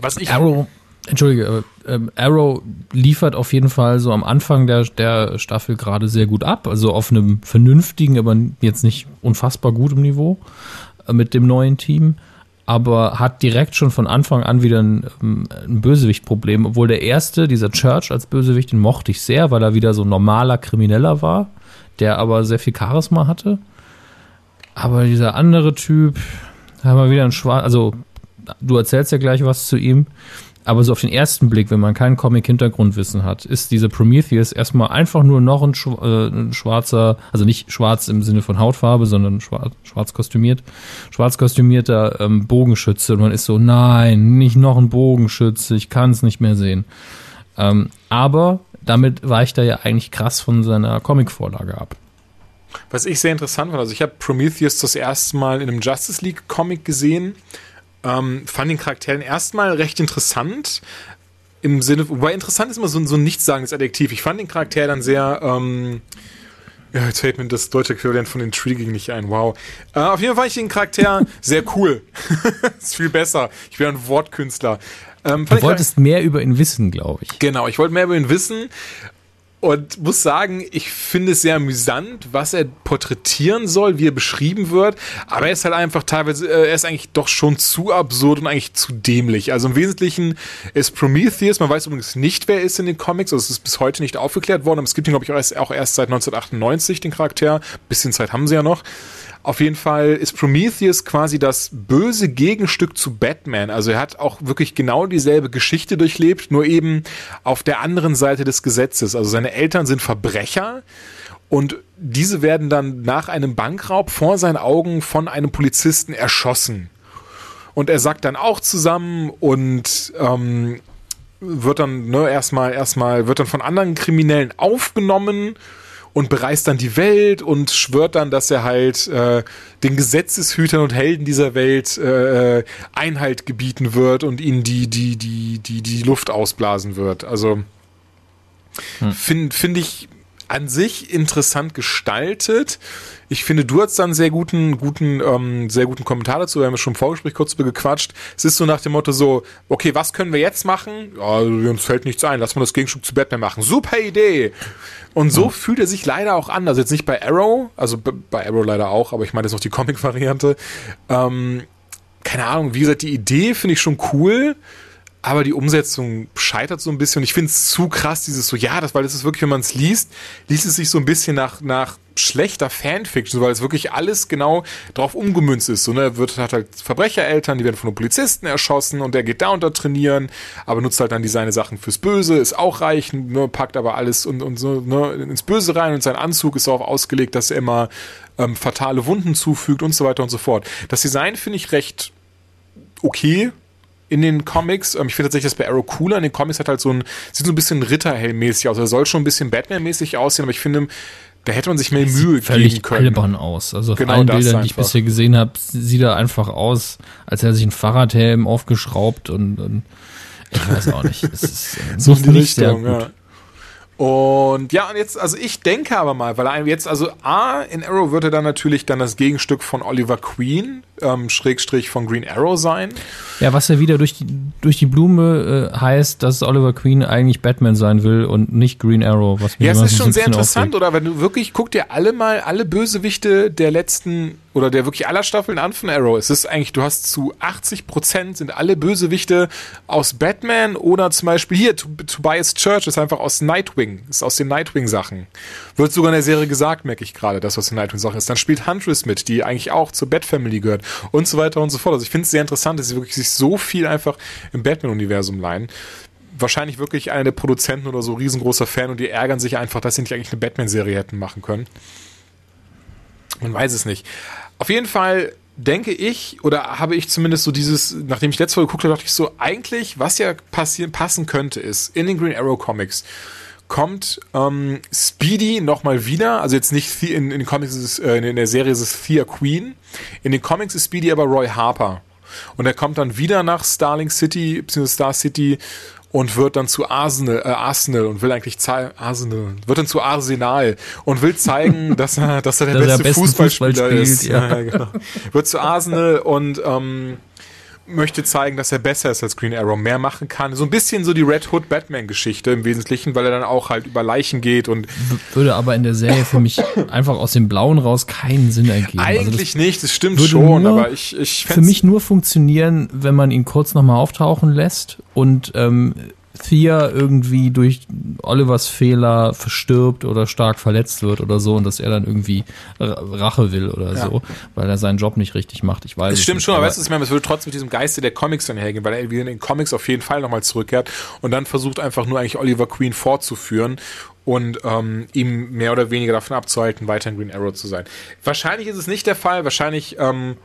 Was ich. Arrow, Entschuldige, ähm, Arrow liefert auf jeden Fall so am Anfang der, der Staffel gerade sehr gut ab. Also auf einem vernünftigen, aber jetzt nicht unfassbar gutem Niveau äh, mit dem neuen Team. Aber hat direkt schon von Anfang an wieder ein, ähm, ein Bösewicht-Problem. Obwohl der erste, dieser Church als Bösewicht, den mochte ich sehr, weil er wieder so normaler Krimineller war, der aber sehr viel Charisma hatte. Aber dieser andere Typ, haben wir wieder ein Schwarz, also du erzählst ja gleich was zu ihm aber so auf den ersten Blick, wenn man keinen Comic-Hintergrundwissen hat, ist dieser Prometheus erstmal einfach nur noch ein, äh, ein, schwarzer, also nicht schwarz im Sinne von Hautfarbe, sondern schwarz, schwarz kostümiert, schwarz kostümierter ähm, Bogenschütze. Und man ist so, nein, nicht noch ein Bogenschütze, ich kann es nicht mehr sehen. Ähm, aber damit weicht er ja eigentlich krass von seiner Comic-Vorlage ab. Was ich sehr interessant fand, also ich habe Prometheus das erste Mal in einem Justice League Comic gesehen, ähm, fand den Charakteren erstmal recht interessant. Im Sinne, wobei interessant ist immer so, so ein nichtssagendes Adjektiv. Ich fand den Charakter dann sehr, ähm, ja, jetzt fällt mir das deutsche Äquivalent von Intriguing nicht ein. Wow. Äh, auf jeden Fall fand ich den Charakter sehr cool. ist viel besser. Ich bin ein Wortkünstler. Ähm, du wolltest mehr über ihn wissen, glaube ich. Genau, ich wollte mehr über ihn wissen und muss sagen, ich finde es sehr amüsant, was er porträtieren soll, wie er beschrieben wird. Aber er ist halt einfach teilweise, äh, er ist eigentlich doch schon zu absurd und eigentlich zu dämlich. Also im Wesentlichen ist Prometheus, man weiß übrigens nicht, wer er ist in den Comics, also es ist bis heute nicht aufgeklärt worden, aber es gibt ihn, glaube ich, auch erst, auch erst seit 1998, den Charakter. bisschen Zeit haben sie ja noch. Auf jeden Fall ist Prometheus quasi das böse Gegenstück zu Batman. Also er hat auch wirklich genau dieselbe Geschichte durchlebt, nur eben auf der anderen Seite des Gesetzes. Also seine Eltern sind Verbrecher und diese werden dann nach einem Bankraub vor seinen Augen von einem Polizisten erschossen. Und er sagt dann auch zusammen und ähm, wird dann ne, erstmal erstmal wird dann von anderen Kriminellen aufgenommen und bereist dann die Welt und schwört dann, dass er halt äh, den Gesetzeshütern und Helden dieser Welt äh, Einhalt gebieten wird und ihnen die, die, die, die, die Luft ausblasen wird. Also hm. finde find ich an sich interessant gestaltet. Ich finde, du hast dann sehr guten, guten, ähm, sehr guten Kommentar dazu. Wir haben ja schon im Vorgespräch kurz über gequatscht. Es ist so nach dem Motto so, okay, was können wir jetzt machen? Ja, uns fällt nichts ein. Lass mal das Gegenstück zu Batman machen. Super Idee! Und so mhm. fühlt er sich leider auch an. Also jetzt nicht bei Arrow, also bei Arrow leider auch, aber ich meine jetzt noch die Comic-Variante. Ähm, keine Ahnung, wie gesagt, die Idee finde ich schon cool aber die Umsetzung scheitert so ein bisschen und ich finde es zu krass, dieses so, ja, das, weil das ist wirklich, wenn man es liest, liest es sich so ein bisschen nach, nach schlechter Fanfiction, weil es wirklich alles genau drauf umgemünzt ist. So, ne, er wird, hat halt Verbrechereltern, die werden von einem Polizisten erschossen und der geht da unter trainieren, aber nutzt halt dann die seine Sachen fürs Böse, ist auch reich, ne, packt aber alles und, und so, ne, ins Böse rein und sein Anzug ist auch ausgelegt, dass er immer ähm, fatale Wunden zufügt und so weiter und so fort. Das Design finde ich recht okay, in den Comics. Ähm, ich finde tatsächlich das bei Arrow cooler. In den Comics hat halt so ein, sieht so ein bisschen Ritterhelm-mäßig aus. Er soll schon ein bisschen Batman-mäßig aussehen, aber ich finde, da hätte man sich mehr Mühe völlig geben können. albern aus. Also auf genau allen Bildern, die ich bisher gesehen habe, sieht er einfach aus, als hätte er sich einen Fahrradhelm aufgeschraubt und, und ich weiß auch nicht. Es ist äh, so nicht, nicht sehr gut. Ja. Und ja, und jetzt, also ich denke aber mal, weil er jetzt, also A, in Arrow wird er dann natürlich dann das Gegenstück von Oliver Queen, ähm, Schrägstrich von Green Arrow sein. Ja, was ja wieder durch die, durch die Blume äh, heißt, dass Oliver Queen eigentlich Batman sein will und nicht Green Arrow. Was mir ja, es ist schon sehr interessant, aufregt. oder? Wenn du wirklich, guck dir alle mal, alle Bösewichte der letzten oder der wirklich aller Staffeln an von Arrow. Es ist eigentlich, du hast zu 80 Prozent sind alle Bösewichte aus Batman oder zum Beispiel hier, Tobias Church ist einfach aus Nightwing, ist aus den Nightwing-Sachen. Wird sogar in der Serie gesagt, merke ich gerade, dass aus den Nightwing-Sachen ist. Dann spielt Huntress mit, die eigentlich auch zur Bat-Family gehört und so weiter und so fort. Also ich finde es sehr interessant, dass sie wirklich sich so viel einfach im Batman-Universum leihen wahrscheinlich wirklich einer der Produzenten oder so riesengroßer Fan und die ärgern sich einfach, dass sie nicht eigentlich eine Batman-Serie hätten machen können. Man weiß es nicht. Auf jeden Fall denke ich, oder habe ich zumindest so dieses, nachdem ich letzte Woche geguckt habe, dachte ich so, eigentlich, was ja passieren, passen könnte, ist, in den Green Arrow Comics kommt ähm, Speedy nochmal wieder, also jetzt nicht in, in den Comics ist äh, in der Serie ist es Thea Queen, in den Comics ist Speedy aber Roy Harper. Und er kommt dann wieder nach Starling City, beziehungsweise Star City und wird dann zu Arsenal, äh, Arsenal und will eigentlich zeigen, Arsenal, wird dann zu Arsenal und will zeigen, dass er, dass er der dass beste, er Fußballspieler Fußball spielt, ist. Ja. ja genau. Wird zu Arsenal und ähm, möchte zeigen, dass er besser ist als Green Arrow, mehr machen kann. So ein bisschen so die Red Hood Batman Geschichte im Wesentlichen, weil er dann auch halt über Leichen geht und würde aber in der Serie für mich einfach aus dem Blauen raus keinen Sinn ergeben. Eigentlich also nicht, das stimmt schon, aber ich ich für mich nur funktionieren, wenn man ihn kurz nochmal auftauchen lässt und ähm, Thea irgendwie durch Olivers Fehler verstirbt oder stark verletzt wird oder so und dass er dann irgendwie Rache will oder ja. so, weil er seinen Job nicht richtig macht. Ich weiß es stimmt nicht, schon, aber weißt du, ich meine, es würde trotzdem mit diesem Geiste der Comics dann hergehen, weil er wieder in den Comics auf jeden Fall nochmal zurückkehrt und dann versucht einfach nur eigentlich Oliver Queen fortzuführen und ähm, ihm mehr oder weniger davon abzuhalten, weiter in Green Arrow zu sein. Wahrscheinlich ist es nicht der Fall, wahrscheinlich ähm,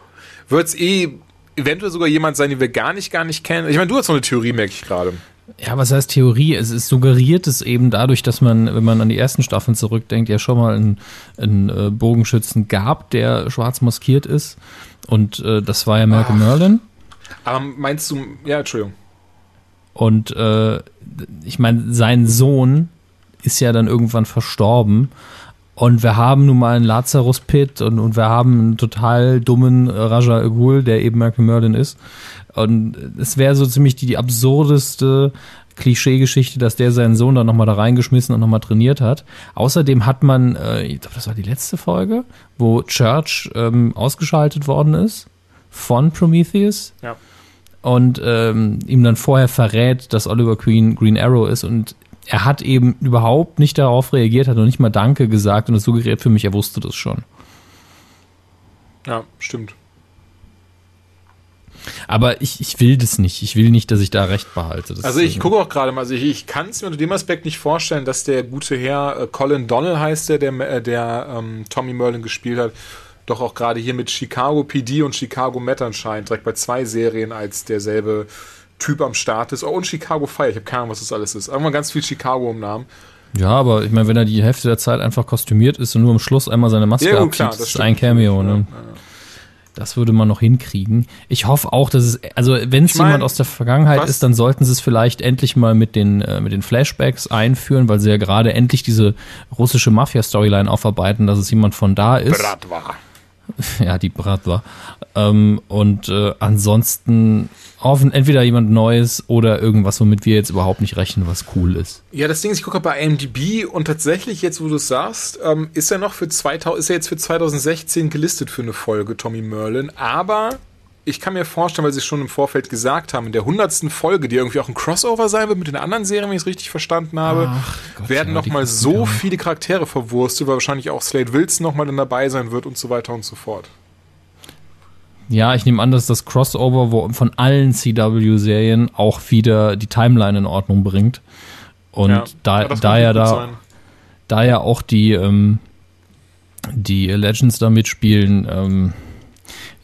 wird es eh eventuell sogar jemand sein, den wir gar nicht, gar nicht kennen. Ich meine, du hast so eine Theorie, merke ich gerade. Ja, was heißt Theorie? Es ist suggeriert es eben dadurch, dass man, wenn man an die ersten Staffeln zurückdenkt, ja schon mal einen, einen äh, Bogenschützen gab, der schwarz maskiert ist. Und äh, das war ja Malcolm. Merlin. Aber meinst du, ja, Entschuldigung. Und äh, ich meine, sein Sohn ist ja dann irgendwann verstorben. Und wir haben nun mal einen Lazarus Pit und, und wir haben einen total dummen Raja Ghul, der eben Malcolm Merlin ist. Und es wäre so ziemlich die, die absurdeste Klischeegeschichte, dass der seinen Sohn dann nochmal da reingeschmissen und nochmal trainiert hat. Außerdem hat man, äh, ich glaube, das war die letzte Folge, wo Church ähm, ausgeschaltet worden ist von Prometheus. Ja. Und ähm, ihm dann vorher verrät, dass Oliver Queen Green Arrow ist und er hat eben überhaupt nicht darauf reagiert, hat noch nicht mal Danke gesagt und es suggeriert für mich, er wusste das schon. Ja, stimmt. Aber ich, ich will das nicht. Ich will nicht, dass ich da recht behalte. Das also ich gucke auch gerade mal, also ich, ich kann es mir unter dem Aspekt nicht vorstellen, dass der gute Herr äh, Colin Donnell heißt der, der, äh, der ähm, Tommy Merlin gespielt hat, doch auch gerade hier mit Chicago PD und Chicago Met anscheinend direkt bei zwei Serien als derselbe Typ am Start ist. Oh, und Chicago Fire. Ich habe keine Ahnung, was das alles ist. Irgendwann ganz viel Chicago im Namen. Ja, aber ich meine, wenn er die Hälfte der Zeit einfach kostümiert ist und nur am Schluss einmal seine Maske ja, abzieht, ist ein Cameo. Ne? Ja, ja. Das würde man noch hinkriegen. Ich hoffe auch, dass es, also wenn es ich mein, jemand aus der Vergangenheit was? ist, dann sollten sie es vielleicht endlich mal mit den, äh, mit den Flashbacks einführen, weil sie ja gerade endlich diese russische Mafia-Storyline aufarbeiten, dass es jemand von da ist. Bratwa. Ja, die Bratwa. Ähm, und äh, ansonsten hoffen entweder jemand Neues oder irgendwas, womit wir jetzt überhaupt nicht rechnen, was cool ist. Ja, das Ding ist, ich gucke bei IMDb und tatsächlich jetzt, wo du es sagst, ähm, ist er noch für 2000, ist er jetzt für 2016 gelistet für eine Folge, Tommy Merlin, aber ich kann mir vorstellen, weil sie es schon im Vorfeld gesagt haben, in der hundertsten Folge, die irgendwie auch ein Crossover sein wird mit den anderen Serien, wenn ich es richtig verstanden habe, Gott, werden ja, nochmal so viele Charaktere verwurstet, weil wahrscheinlich auch Slade Wilson nochmal dann dabei sein wird und so weiter und so fort. Ja, ich nehme an, dass das Crossover von allen CW-Serien auch wieder die Timeline in Ordnung bringt. Und ja, da, da ja da, da ja auch die, ähm, die Legends da mitspielen, ähm,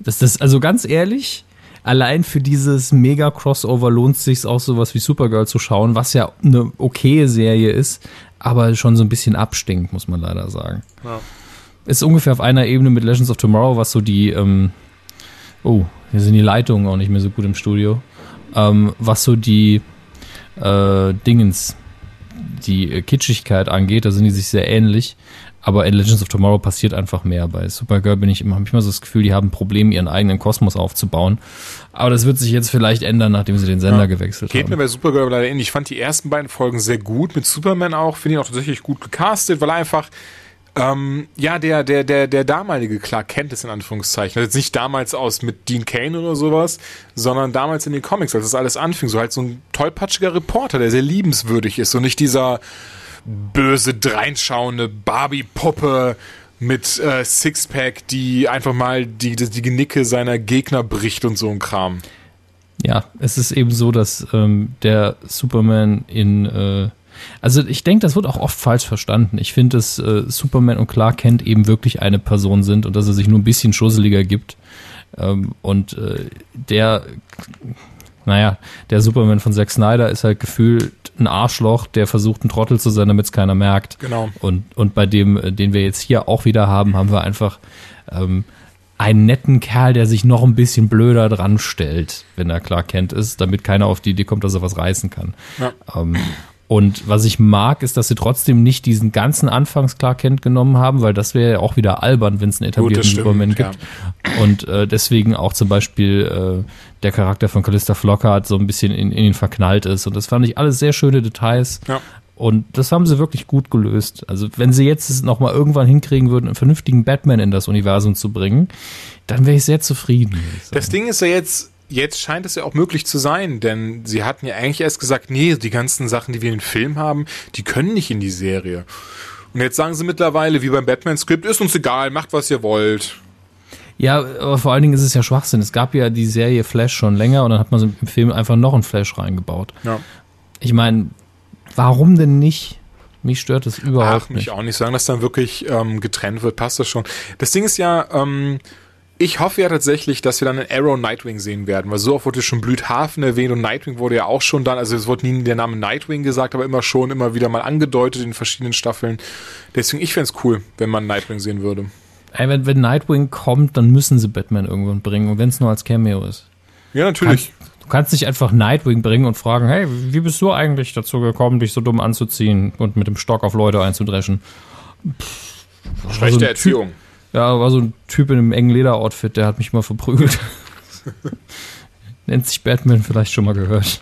das ist also ganz ehrlich, allein für dieses Mega-Crossover lohnt es sich auch sowas wie Supergirl zu schauen, was ja eine okaye Serie ist, aber schon so ein bisschen abstinkt, muss man leider sagen. Ja. Ist ungefähr auf einer Ebene mit Legends of Tomorrow, was so die, ähm, Oh, hier sind die Leitungen auch nicht mehr so gut im Studio. Ähm, was so die äh, Dingens, die Kitschigkeit angeht, da sind die sich sehr ähnlich. Aber in Legends of Tomorrow passiert einfach mehr. Bei Supergirl bin ich immer, habe ich immer so das Gefühl, die haben Probleme, ihren eigenen Kosmos aufzubauen. Aber das wird sich jetzt vielleicht ändern, nachdem sie den Sender ja. gewechselt Geht haben. Geht mir bei Supergirl leider ähnlich. Ich fand die ersten beiden Folgen sehr gut. Mit Superman auch, finde ich auch tatsächlich gut gecastet, weil er einfach ähm, ja, der, der, der, der damalige Clark Kent ist in Anführungszeichen. Also jetzt nicht damals aus mit Dean Kane oder sowas, sondern damals in den Comics, als das alles anfing. So halt so ein tollpatschiger Reporter, der sehr liebenswürdig ist und nicht dieser böse, dreinschauende Barbie-Puppe mit äh, Sixpack, die einfach mal die, die Genicke seiner Gegner bricht und so ein Kram. Ja, es ist eben so, dass ähm, der Superman in äh, also ich denke, das wird auch oft falsch verstanden. Ich finde, dass äh, Superman und Clark Kent eben wirklich eine Person sind und dass er sich nur ein bisschen schusseliger gibt. Ähm, und äh, der, naja, der Superman von Zack Snyder ist halt gefühlt ein Arschloch, der versucht, ein Trottel zu sein, damit es keiner merkt. Genau. Und, und bei dem, äh, den wir jetzt hier auch wieder haben, haben wir einfach ähm, einen netten Kerl, der sich noch ein bisschen blöder dran stellt, wenn er Clark Kent ist, damit keiner auf die Idee kommt, dass er was reißen kann. Ja. Ähm, und was ich mag, ist, dass sie trotzdem nicht diesen ganzen Anfangs Clark Kent genommen haben, weil das wäre ja auch wieder albern, wenn es einen etablierten Gut, Superman gibt. Ja. Und äh, deswegen auch zum Beispiel äh, der Charakter von Callista Flockhart so ein bisschen in, in ihn verknallt ist. Und das fand ich alles sehr schöne Details. Ja. Und das haben sie wirklich gut gelöst. Also wenn sie jetzt es noch mal irgendwann hinkriegen würden, einen vernünftigen Batman in das Universum zu bringen, dann wäre ich sehr zufrieden. Ich das Ding ist ja jetzt, jetzt scheint es ja auch möglich zu sein, denn sie hatten ja eigentlich erst gesagt, nee, die ganzen Sachen, die wir in den Film haben, die können nicht in die Serie. Und jetzt sagen sie mittlerweile, wie beim Batman-Skript, ist uns egal, macht was ihr wollt. Ja, aber vor allen Dingen ist es ja Schwachsinn. Es gab ja die Serie Flash schon länger und dann hat man im Film einfach noch einen Flash reingebaut. Ja. Ich meine, warum denn nicht? Mich stört das überhaupt Ach, mich nicht. auch nicht. Sagen, dass dann wirklich ähm, getrennt wird, passt das schon. Das Ding ist ja, ähm, Ich hoffe ja tatsächlich, dass wir dann einen Arrow Nightwing sehen werden, weil so oft wurde schon Blüthafen erwähnt und Nightwing wurde ja auch schon dann, also es wurde nie der Name Nightwing gesagt, aber immer schon, immer wieder mal angedeutet in verschiedenen Staffeln. Deswegen, ich fände es cool, wenn man Nightwing sehen würde. Wenn, wenn Nightwing kommt, dann müssen sie Batman irgendwann bringen und wenn es nur als Cameo ist. Ja, natürlich. Kannst, du kannst nicht einfach Nightwing bringen und fragen, hey, wie bist du eigentlich dazu gekommen, dich so dumm anzuziehen und mit dem Stock auf Leute einzudreschen? Pff, Schlechte so Erziehung. Typ, ja, war so ein Typ in einem engen Lederoutfit, der hat mich mal verprügelt. Nennt sich Batman, vielleicht schon mal gehört.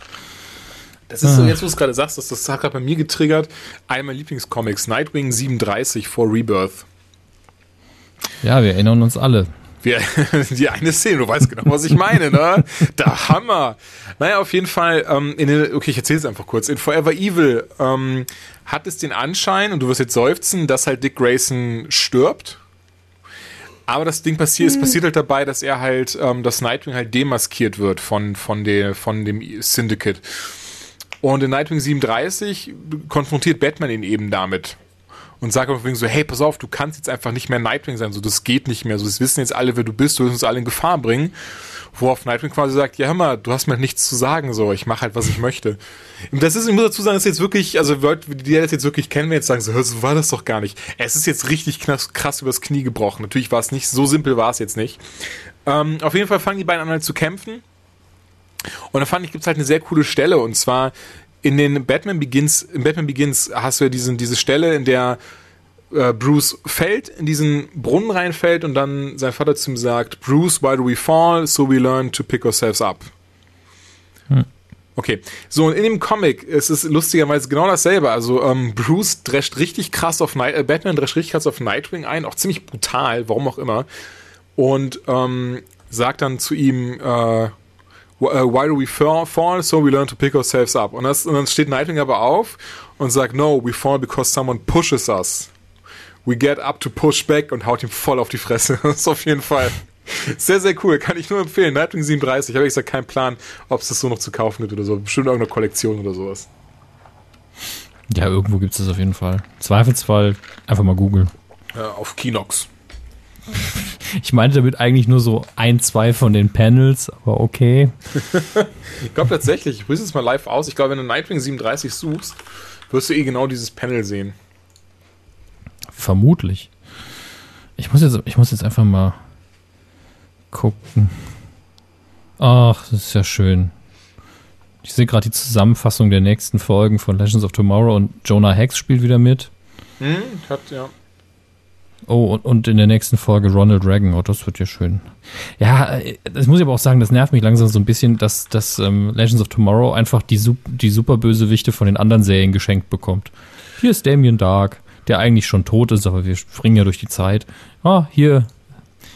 Das ist so, ah. jetzt wo du es gerade sagst, das, das hat gerade bei mir getriggert. Meiner Lieblingscomics, Nightwing 37 vor Rebirth. Ja, wir erinnern uns alle. Wir, die eine Szene, du weißt genau, was ich meine, ne? Der Hammer. Naja, auf jeden Fall, ähm, in den, okay, ich erzähle es einfach kurz. In Forever Evil ähm, hat es den Anschein, und du wirst jetzt seufzen, dass halt Dick Grayson stirbt aber das Ding passiert, mhm. es passiert halt dabei, dass er halt, ähm, dass Nightwing halt demaskiert wird von, von, der, von dem Syndicate. Und in Nightwing 37 konfrontiert Batman ihn eben damit. Und sagt auf so, hey, pass auf, du kannst jetzt einfach nicht mehr Nightwing sein, so, das geht nicht mehr, so, das wissen jetzt alle, wer du bist, du wirst uns alle in Gefahr bringen. Worauf Nightwing quasi sagt, ja hör mal, du hast mir nichts zu sagen, so, ich mache halt, was ich möchte. Das ist, ich muss dazu sagen, ist jetzt wirklich, also Leute, die das jetzt wirklich kennen, wir jetzt sagen, so, so war das doch gar nicht. Es ist jetzt richtig krass, krass übers Knie gebrochen. Natürlich war es nicht, so simpel war es jetzt nicht. Ähm, auf jeden Fall fangen die beiden an halt zu kämpfen. Und da fand ich, gibt's halt eine sehr coole Stelle, und zwar in den Batman Begins, in Batman Begins hast du ja diesen, diese Stelle, in der äh, Bruce fällt, in diesen Brunnen reinfällt und dann sein Vater zu ihm sagt, Bruce, why do we fall? So we learn to pick ourselves up. Hm. Okay, so in dem Comic ist es lustigerweise genau dasselbe. Also ähm, Bruce drescht richtig krass auf Night, äh, Batman drescht richtig krass auf Nightwing ein, auch ziemlich brutal, warum auch immer. Und ähm, sagt dann zu ihm, äh, why do we fall? So we learn to pick ourselves up. Und, das, und dann steht Nightwing aber auf und sagt, no, we fall because someone pushes us. We Get Up to Push Back und haut ihm voll auf die Fresse. das ist auf jeden Fall sehr, sehr cool. Kann ich nur empfehlen. Nightwing 37. Ich habe gesagt keinen Plan, ob es das so noch zu kaufen gibt oder so. Bestimmt irgendeine Kollektion oder sowas. Ja, irgendwo gibt es das auf jeden Fall. Zweifelsfall einfach mal googeln. Ja, auf Kinox. Ich meinte damit eigentlich nur so ein, zwei von den Panels, aber okay. ich glaube tatsächlich, ich rüste es mal live aus. Ich glaube, wenn du Nightwing 37 suchst, wirst du eh genau dieses Panel sehen. Vermutlich. Ich muss jetzt, ich muss jetzt einfach mal gucken. Ach, das ist ja schön. Ich sehe gerade die Zusammenfassung der nächsten Folgen von Legends of Tomorrow und Jonah Hex spielt wieder mit. Hm, hat, ja. Oh, und, und in der nächsten Folge Ronald Reagan. Oh, das wird ja schön. Ja, das muss ich aber auch sagen, das nervt mich langsam so ein bisschen, dass, dass ähm, Legends of Tomorrow einfach die, die Superbösewichte von den anderen Serien geschenkt bekommt. Hier ist Damien Dark der eigentlich schon tot ist, aber wir springen ja durch die Zeit. Ah, hier,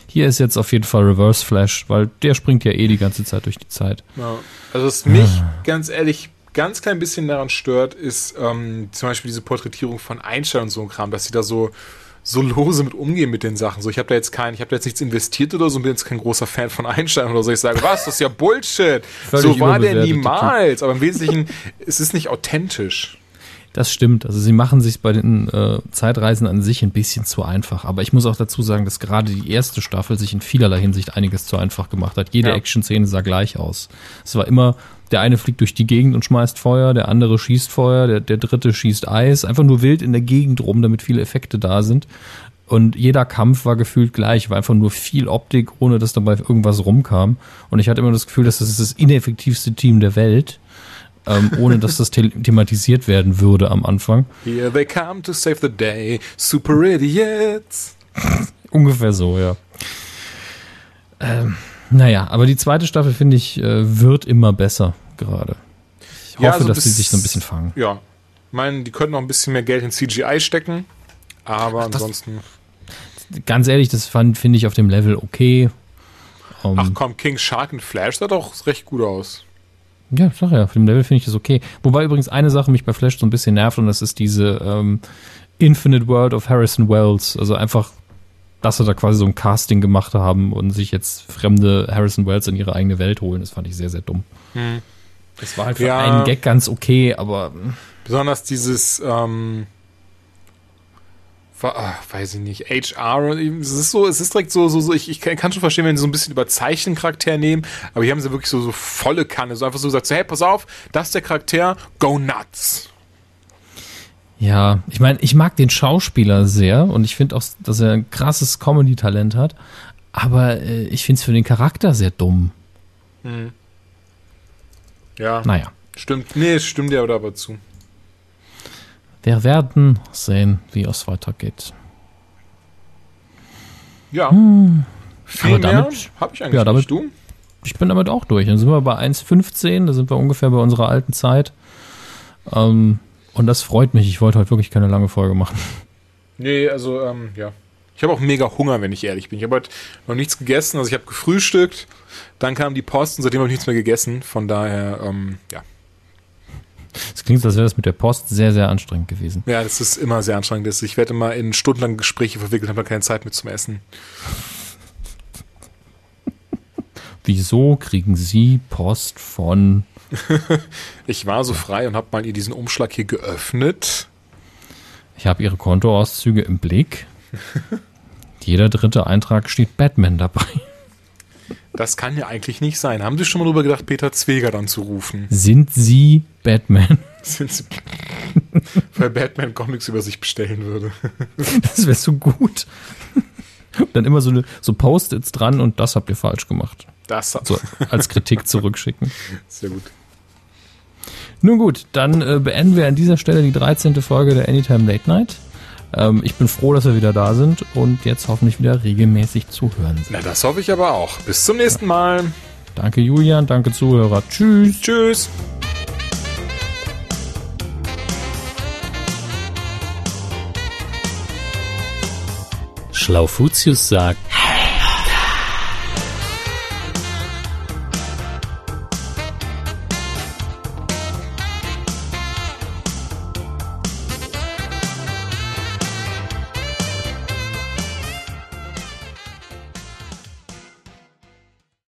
hier ist jetzt auf jeden Fall Reverse Flash, weil der springt ja eh die ganze Zeit durch die Zeit. Ja. Also was mich ah. ganz ehrlich ganz klein bisschen daran stört, ist ähm, zum Beispiel diese Porträtierung von Einstein und so ein Kram, dass sie da so so lose mit umgehen mit den Sachen. So, ich habe da jetzt kein, ich habe da jetzt nichts investiert oder so, und bin jetzt kein großer Fan von Einstein oder so. Ich sage, was, das ist ja Bullshit. so war der niemals. Aber im Wesentlichen, es ist nicht authentisch. Das stimmt. Also sie machen sich bei den äh, Zeitreisen an sich ein bisschen zu einfach. Aber ich muss auch dazu sagen, dass gerade die erste Staffel sich in vielerlei Hinsicht einiges zu einfach gemacht hat. Jede ja. Action-Szene sah gleich aus. Es war immer, der eine fliegt durch die Gegend und schmeißt Feuer, der andere schießt Feuer, der, der dritte schießt Eis. Einfach nur wild in der Gegend rum, damit viele Effekte da sind. Und jeder Kampf war gefühlt gleich, war einfach nur viel Optik, ohne dass dabei irgendwas rumkam. Und ich hatte immer das Gefühl, dass das ist das ineffektivste Team der Welt ähm, ohne dass das the thematisiert werden würde am Anfang. Here they come to save the day, super idiots. Ungefähr so, ja. Ähm, naja, aber die zweite Staffel, finde ich, äh, wird immer besser gerade. Ich hoffe, ja, also dass sie sich so ein bisschen fangen. Ja. Ich meine, die könnten noch ein bisschen mehr Geld in CGI stecken, aber Ach, ansonsten. Ganz ehrlich, das finde ich auf dem Level okay. Um, Ach ähm, komm, King Shark und Flash sah doch recht gut aus. Ja, sag ja, auf dem Level finde ich das okay. Wobei übrigens eine Sache mich bei Flash so ein bisschen nervt und das ist diese ähm, Infinite World of Harrison Wells. Also einfach, dass sie da quasi so ein Casting gemacht haben und sich jetzt fremde Harrison Wells in ihre eigene Welt holen. Das fand ich sehr, sehr dumm. Hm. Das war halt für ja, einen Gag ganz okay, aber. Besonders dieses, ähm, ach, weiß ich nicht, HR, es ist so, es ist direkt so, so, so ich, ich kann schon verstehen, wenn sie so ein bisschen überzeichnen Charakter nehmen, aber hier haben sie wirklich so, so volle Kanne, so einfach so gesagt, so, hey, pass auf, das ist der Charakter, go nuts. Ja, ich meine, ich mag den Schauspieler sehr und ich finde auch, dass er ein krasses Comedy-Talent hat, aber äh, ich finde es für den Charakter sehr dumm. Mhm. Ja. Naja. Stimmt, nee, es stimmt dir aber, zu. Wir werden sehen, wie es weitergeht. Ja. Hm. Viel Aber damit- habe ich eigentlich ja, damit- nicht. Du? Ich bin damit auch durch. Dann sind wir bei 1,15, da sind wir ungefähr bei unserer alten Zeit. Ähm, und das freut mich. Ich wollte heute wirklich keine lange Folge machen. Nee, also, ähm, ja. Ich habe auch mega Hunger, wenn ich ehrlich bin. Ich habe heute noch nichts gegessen. Also ich habe gefrühstückt, dann kam die Post und seitdem habe ich nichts mehr gegessen. Von daher, ähm, ja. Es klingt, als wäre das mit der Post sehr, sehr anstrengend gewesen. Ja, das ist immer sehr anstrengend. Ich werde immer in stundenlange Gespräche verwickelt, habe keine Zeit mit zum Essen. Wieso kriegen Sie Post von. Ich war so frei und habe mal ihr diesen Umschlag hier geöffnet. Ich habe Ihre Kontoauszüge im Blick. Jeder dritte Eintrag steht Batman dabei. Das kann ja eigentlich nicht sein. Haben Sie schon mal drüber gedacht, Peter Zweger dann zu rufen? Sind Sie Batman? Sind Sie weil Batman Comics über sich bestellen würde. Das wäre so gut. Dann immer so, eine, so Post-its dran und das habt ihr falsch gemacht. Das So als Kritik zurückschicken. sehr gut. Nun gut, dann äh, beenden wir an dieser Stelle die 13. Folge der Anytime Late Night. Ähm, ich bin froh, dass wir wieder da sind und jetzt hoffentlich wieder regelmäßig zu hören sind. Na, das hoffe ich aber auch. Bis zum nächsten Mal. Danke Julian, danke Zuhörer. Tschüss. Tschüss. Schlaufutius sagt,